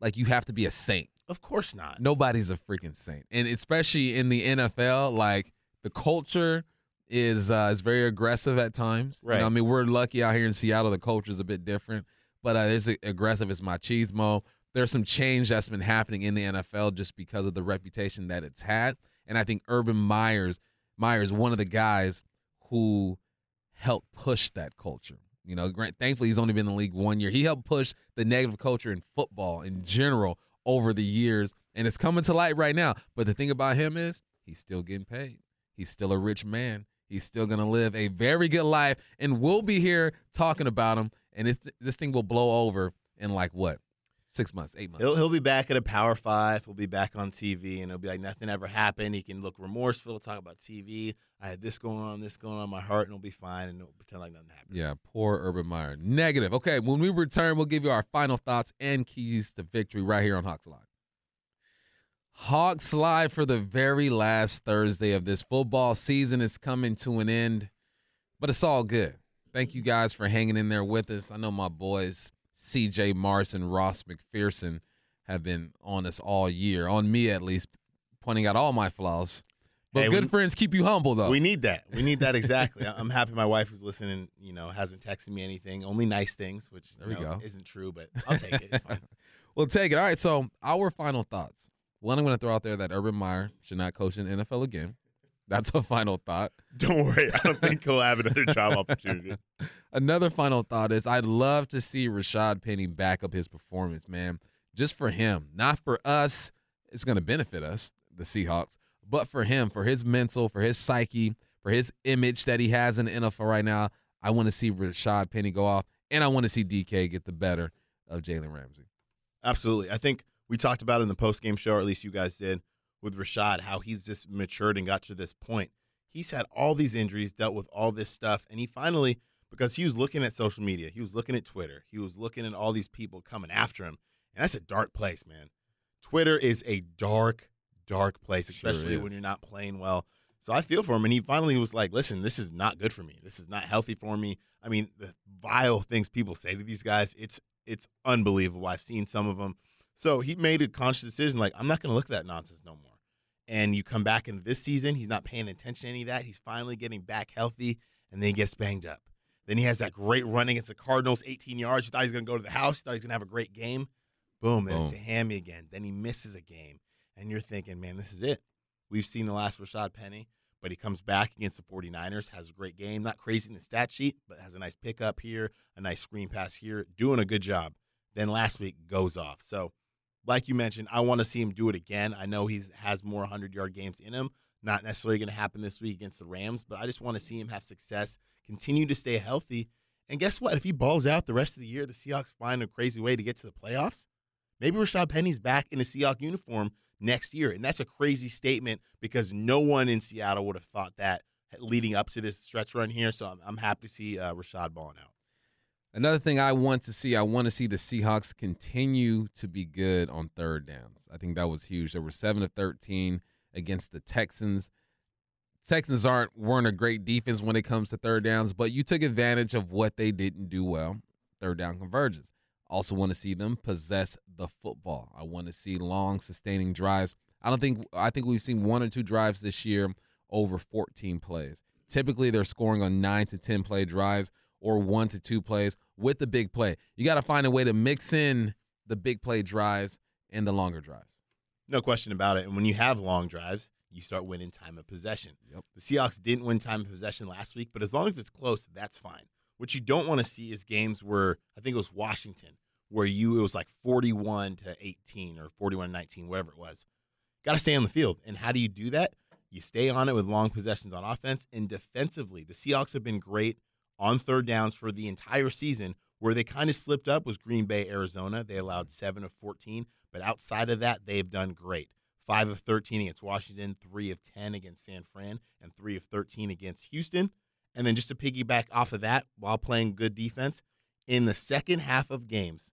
like you have to be a saint. Of course not. Nobody's a freaking saint. And especially in the NFL, like The culture is uh, is very aggressive at times. Right. You know, I mean, we're lucky out here in Seattle. The culture is a bit different, but uh, there's aggressive. It's machismo. There's some change that's been happening in the NFL just because of the reputation that it's had, and I think Urban Meyer's Meyer's one of the guys who helped push that culture. You know, thankfully he's only been in the league one year. He helped push the negative culture in football in general over the years, and it's coming to light right now. But the thing about him is he's still getting paid. He's still a rich man. He's still going to live a very good life, and we'll be here talking about him. And if this thing will blow over in like what six months, eight months. He'll he'll be back at a Power Five. He'll be back on TV, and it'll be like nothing ever happened. He can look remorseful, talk about TV. I had this going on, this going on in my heart, and it'll be fine, and it'll pretend like nothing happened. Yeah, poor Urban Meyer. Negative. Okay, when we return, we'll give you our final thoughts and keys to victory right here on Hawks Live. Hawks Live for the very last Thursday of this football season is coming to an end, but it's all good. Thank you guys for hanging in there with us. I know my boys C.J. Mars and Ross McPherson have been on us all year, on me at least, pointing out all my flaws. But hey, good we, friends keep you humble, though. We need that. We need that exactly. I'm happy my wife was listening. You know, hasn't texted me anything, only nice things, which there we know, go. isn't true, but I'll take it. It's fine. we'll take it. All right. So our final thoughts. One, I'm going to throw out there that Urban Meyer should not coach in NFL again. That's a final thought. Don't worry. I don't think he'll have another job opportunity. Another final thought is I'd love to see Rashad Penny back up his performance, man. Just for him, not for us. It's going to benefit us, the Seahawks, but for him, for his mental, for his psyche, for his image that he has in the NFL right now. I want to see Rashad Penny go off, and I want to see DK get the better of Jalen Ramsey. Absolutely. I think we talked about it in the post game show, or at least you guys did with Rashad, how he's just matured and got to this point. He's had all these injuries, dealt with all this stuff, and he finally, because he was looking at social media, he was looking at Twitter, he was looking at all these people coming after him, and that's a dark place, man. Twitter is a dark, dark place, especially sure when you're not playing well. So I feel for him, and he finally was like, "Listen, this is not good for me. This is not healthy for me. I mean, the vile things people say to these guys, it's it's unbelievable. I've seen some of them." So he made a conscious decision, like, "I'm not going to look at that nonsense no more." And you come back into this season, he's not paying attention to any of that. He's finally getting back healthy, and then he gets banged up. Then he has that great run against the Cardinals, 18 yards. You thought he was going to go to the house. You thought he was going to have a great game. Boom, then Boom. it's a hammy again. Then he misses a game, and you're thinking, man, this is it. We've seen the last Rashad Penny, but he comes back against the 49ers, has a great game. Not crazy in the stat sheet, but has a nice pickup here, a nice screen pass here, doing a good job. Then last week goes off. So like you mentioned, I want to see him do it again. I know he has more 100 yard games in him. Not necessarily going to happen this week against the Rams, but I just want to see him have success, continue to stay healthy. And guess what? If he balls out the rest of the year, the Seahawks find a crazy way to get to the playoffs. Maybe Rashad Penny's back in a Seahawk uniform next year. And that's a crazy statement because no one in Seattle would have thought that leading up to this stretch run here. So I'm, I'm happy to see uh, Rashad balling out. Another thing I want to see, I want to see the Seahawks continue to be good on third downs. I think that was huge. They were seven of thirteen against the Texans. Texans aren't weren't a great defense when it comes to third downs, but you took advantage of what they didn't do well. Third down convergence. Also want to see them possess the football. I want to see long sustaining drives. I don't think I think we've seen one or two drives this year over 14 plays. Typically they're scoring on 9 to 10 play drives or one to two plays with the big play. You got to find a way to mix in the big play drives and the longer drives. No question about it. And when you have long drives, you start winning time of possession. Yep. The Seahawks didn't win time of possession last week, but as long as it's close, that's fine. What you don't want to see is games where I think it was Washington, where you it was like 41 to 18 or 41 to 19, whatever it was. Got to stay on the field. And how do you do that? You stay on it with long possessions on offense and defensively. The Seahawks have been great on third downs for the entire season. Where they kind of slipped up was Green Bay, Arizona. They allowed 7 of 14, but outside of that, they've done great. 5 of 13 against Washington, 3 of 10 against San Fran, and 3 of 13 against Houston. And then just to piggyback off of that, while playing good defense, in the second half of games,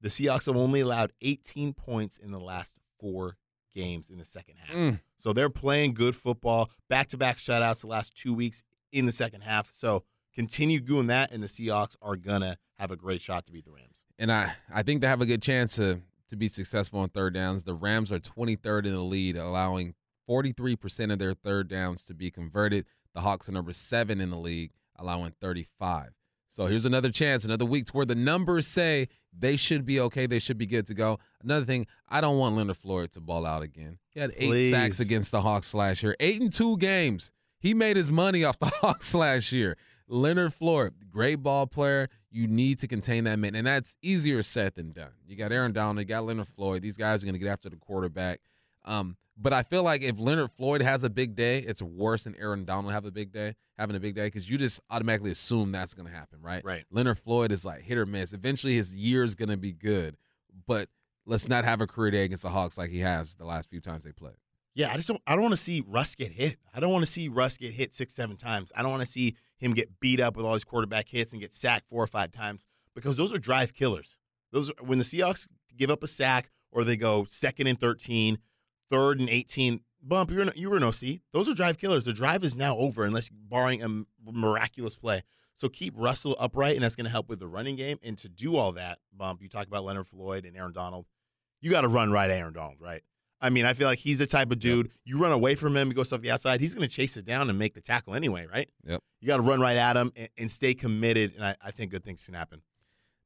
the Seahawks have only allowed 18 points in the last four games in the second half. Mm. So they're playing good football, back to back shutouts the last two weeks in the second half. So continue doing that, and the Seahawks are gonna have a great shot to beat the Rams. And I, I think they have a good chance to to be successful on third downs. The Rams are 23rd in the lead, allowing 43% of their third downs to be converted. The Hawks are number seven in the league, allowing 35. So here's another chance, another week to where the numbers say they should be okay. They should be good to go. Another thing, I don't want Leonard Floyd to ball out again. He had eight Please. sacks against the Hawks last year, eight and two games. He made his money off the Hawks last year. Leonard Floyd, great ball player. You need to contain that man, and that's easier said than done. You got Aaron Donald, you got Leonard Floyd. These guys are going to get after the quarterback. Um, but I feel like if Leonard Floyd has a big day, it's worse than Aaron Donald have a big day, having a big day, because you just automatically assume that's going to happen, right? Right. Leonard Floyd is like hit or miss. Eventually, his year is going to be good, but let's not have a career day against the Hawks like he has the last few times they played. Yeah, I just don't. I don't want to see Russ get hit. I don't want to see Russ get hit six, seven times. I don't want to see him get beat up with all these quarterback hits and get sacked four or five times because those are drive killers. Those are, when the Seahawks give up a sack or they go second and 13, third and 18. Bump, you're you were an OC. Those are drive killers. The drive is now over unless barring a miraculous play. So keep Russell upright, and that's going to help with the running game. And to do all that, Bump, you talk about Leonard Floyd and Aaron Donald. You got to run right Aaron Donald, right? I mean, I feel like he's the type of dude. Yep. You run away from him, you go stuff the outside. He's going to chase it down and make the tackle anyway, right? Yep. You got to run right at him and, and stay committed, and I, I, think good things can happen.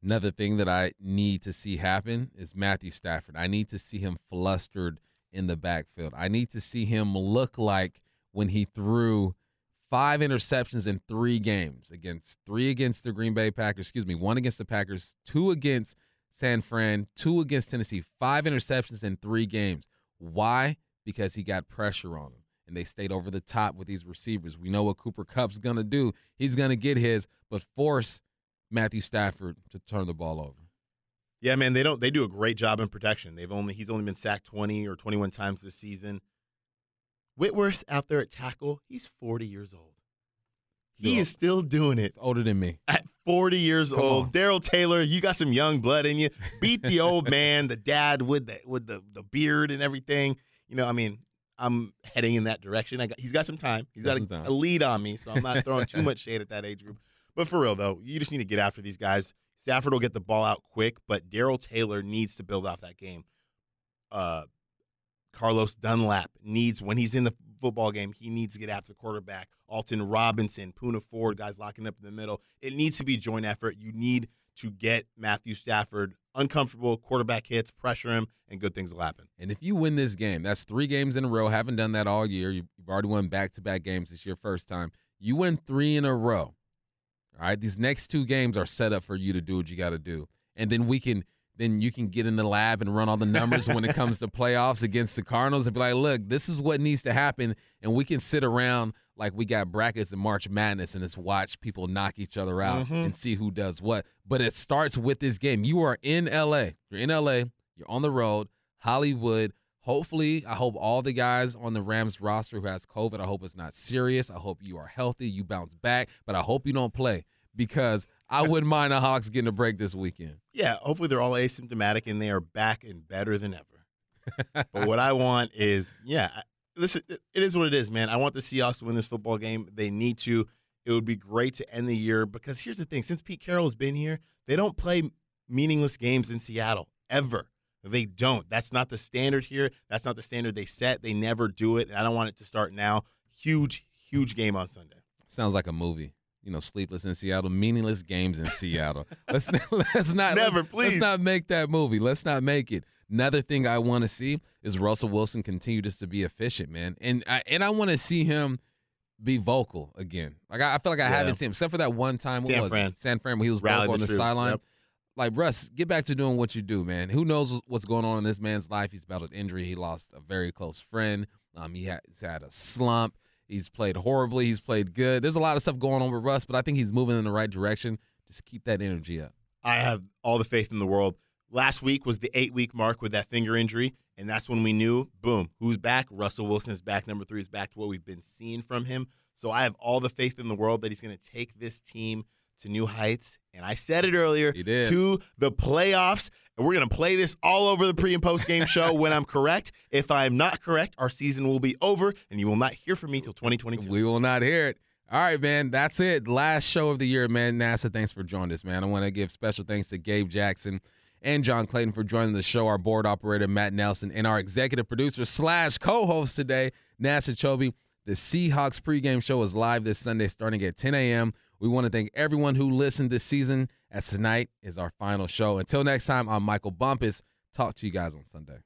Another thing that I need to see happen is Matthew Stafford. I need to see him flustered in the backfield. I need to see him look like when he threw five interceptions in three games against three against the Green Bay Packers, excuse me, one against the Packers, two against San Fran, two against Tennessee, five interceptions in three games. Why? Because he got pressure on him. And they stayed over the top with these receivers. We know what Cooper Kupp's going to do. He's going to get his, but force Matthew Stafford to turn the ball over. Yeah, man, they don't they do a great job in protection. They've only he's only been sacked 20 or 21 times this season. Whitworth's out there at tackle. He's 40 years old. He is still doing it. older than me. At 40 years Come old. Darrell Taylor, you got some young blood in you. Beat the old man, the dad with the with the, the beard and everything. You know, I mean, I'm heading in that direction. I got, he's got some time. He's got a, a, lead on me, so I'm not throwing too much shade at that age group. But for real though, you just need to get after these guys. Stafford will get the ball out quick, but Darrell Taylor needs to build off that game. Uh, Carlos Dunlap needs when he's in the football game, he needs to get after the quarterback. Alton Robinson, Poona Ford, guys locking up in the middle. It needs to be joint effort. You need to get Matthew Stafford uncomfortable, quarterback hits, pressure him, and good things will happen. And if you win this game, that's three games in a row. Haven't done that all year. You've already won back to back games. It's your first time. You win three in a row. All right. These next two games are set up for you to do what you got to do. And then we can then you can get in the lab and run all the numbers when it comes to playoffs against the Cardinals and be like, look, this is what needs to happen. And we can sit around like we got brackets and March Madness and just watch people knock each other out mm-hmm. and see who does what. But it starts with this game. You are in LA. You're in LA. You're on the road, Hollywood. Hopefully, I hope all the guys on the Rams roster who has COVID, I hope it's not serious. I hope you are healthy, you bounce back, but I hope you don't play because I wouldn't mind the Hawks getting a break this weekend. Yeah, hopefully they're all asymptomatic and they are back and better than ever. but what I want is, yeah, listen, it is what it is, man. I want the Seahawks to win this football game. They need to. It would be great to end the year because here's the thing: since Pete Carroll has been here, they don't play meaningless games in Seattle ever. They don't. That's not the standard here. That's not the standard they set. They never do it, and I don't want it to start now. Huge, huge game on Sunday. Sounds like a movie you know, sleepless in Seattle, meaningless games in Seattle. let's let's not never let's, please let's not make that movie. Let's not make it. Another thing I want to see is Russell Wilson continue just to be efficient, man, and I, and I want to see him be vocal again. Like I, I feel like I yeah. haven't seen him except for that one time. What San was Fran. San Fran, where he was vocal on the, the sideline. Yep. Like Russ, get back to doing what you do, man. Who knows what's going on in this man's life? He's battled injury. He lost a very close friend. Um, he has had a slump. He's played horribly. He's played good. There's a lot of stuff going on with Russ, but I think he's moving in the right direction. Just keep that energy up. I have all the faith in the world. Last week was the eight week mark with that finger injury, and that's when we knew, boom, who's back? Russell Wilson is back. Number three is back to what we've been seeing from him. So I have all the faith in the world that he's going to take this team to new heights. And I said it earlier to the playoffs. And we're going to play this all over the pre and post game show when I'm correct. If I'm not correct, our season will be over and you will not hear from me till 2022. We will not hear it. All right, man. That's it. Last show of the year, man. NASA, thanks for joining us, man. I want to give special thanks to Gabe Jackson and John Clayton for joining the show, our board operator, Matt Nelson, and our executive producer slash co host today, NASA Chobe. The Seahawks pregame show is live this Sunday starting at 10 a.m. We want to thank everyone who listened this season, as tonight is our final show. Until next time, I'm Michael Bumpus. Talk to you guys on Sunday.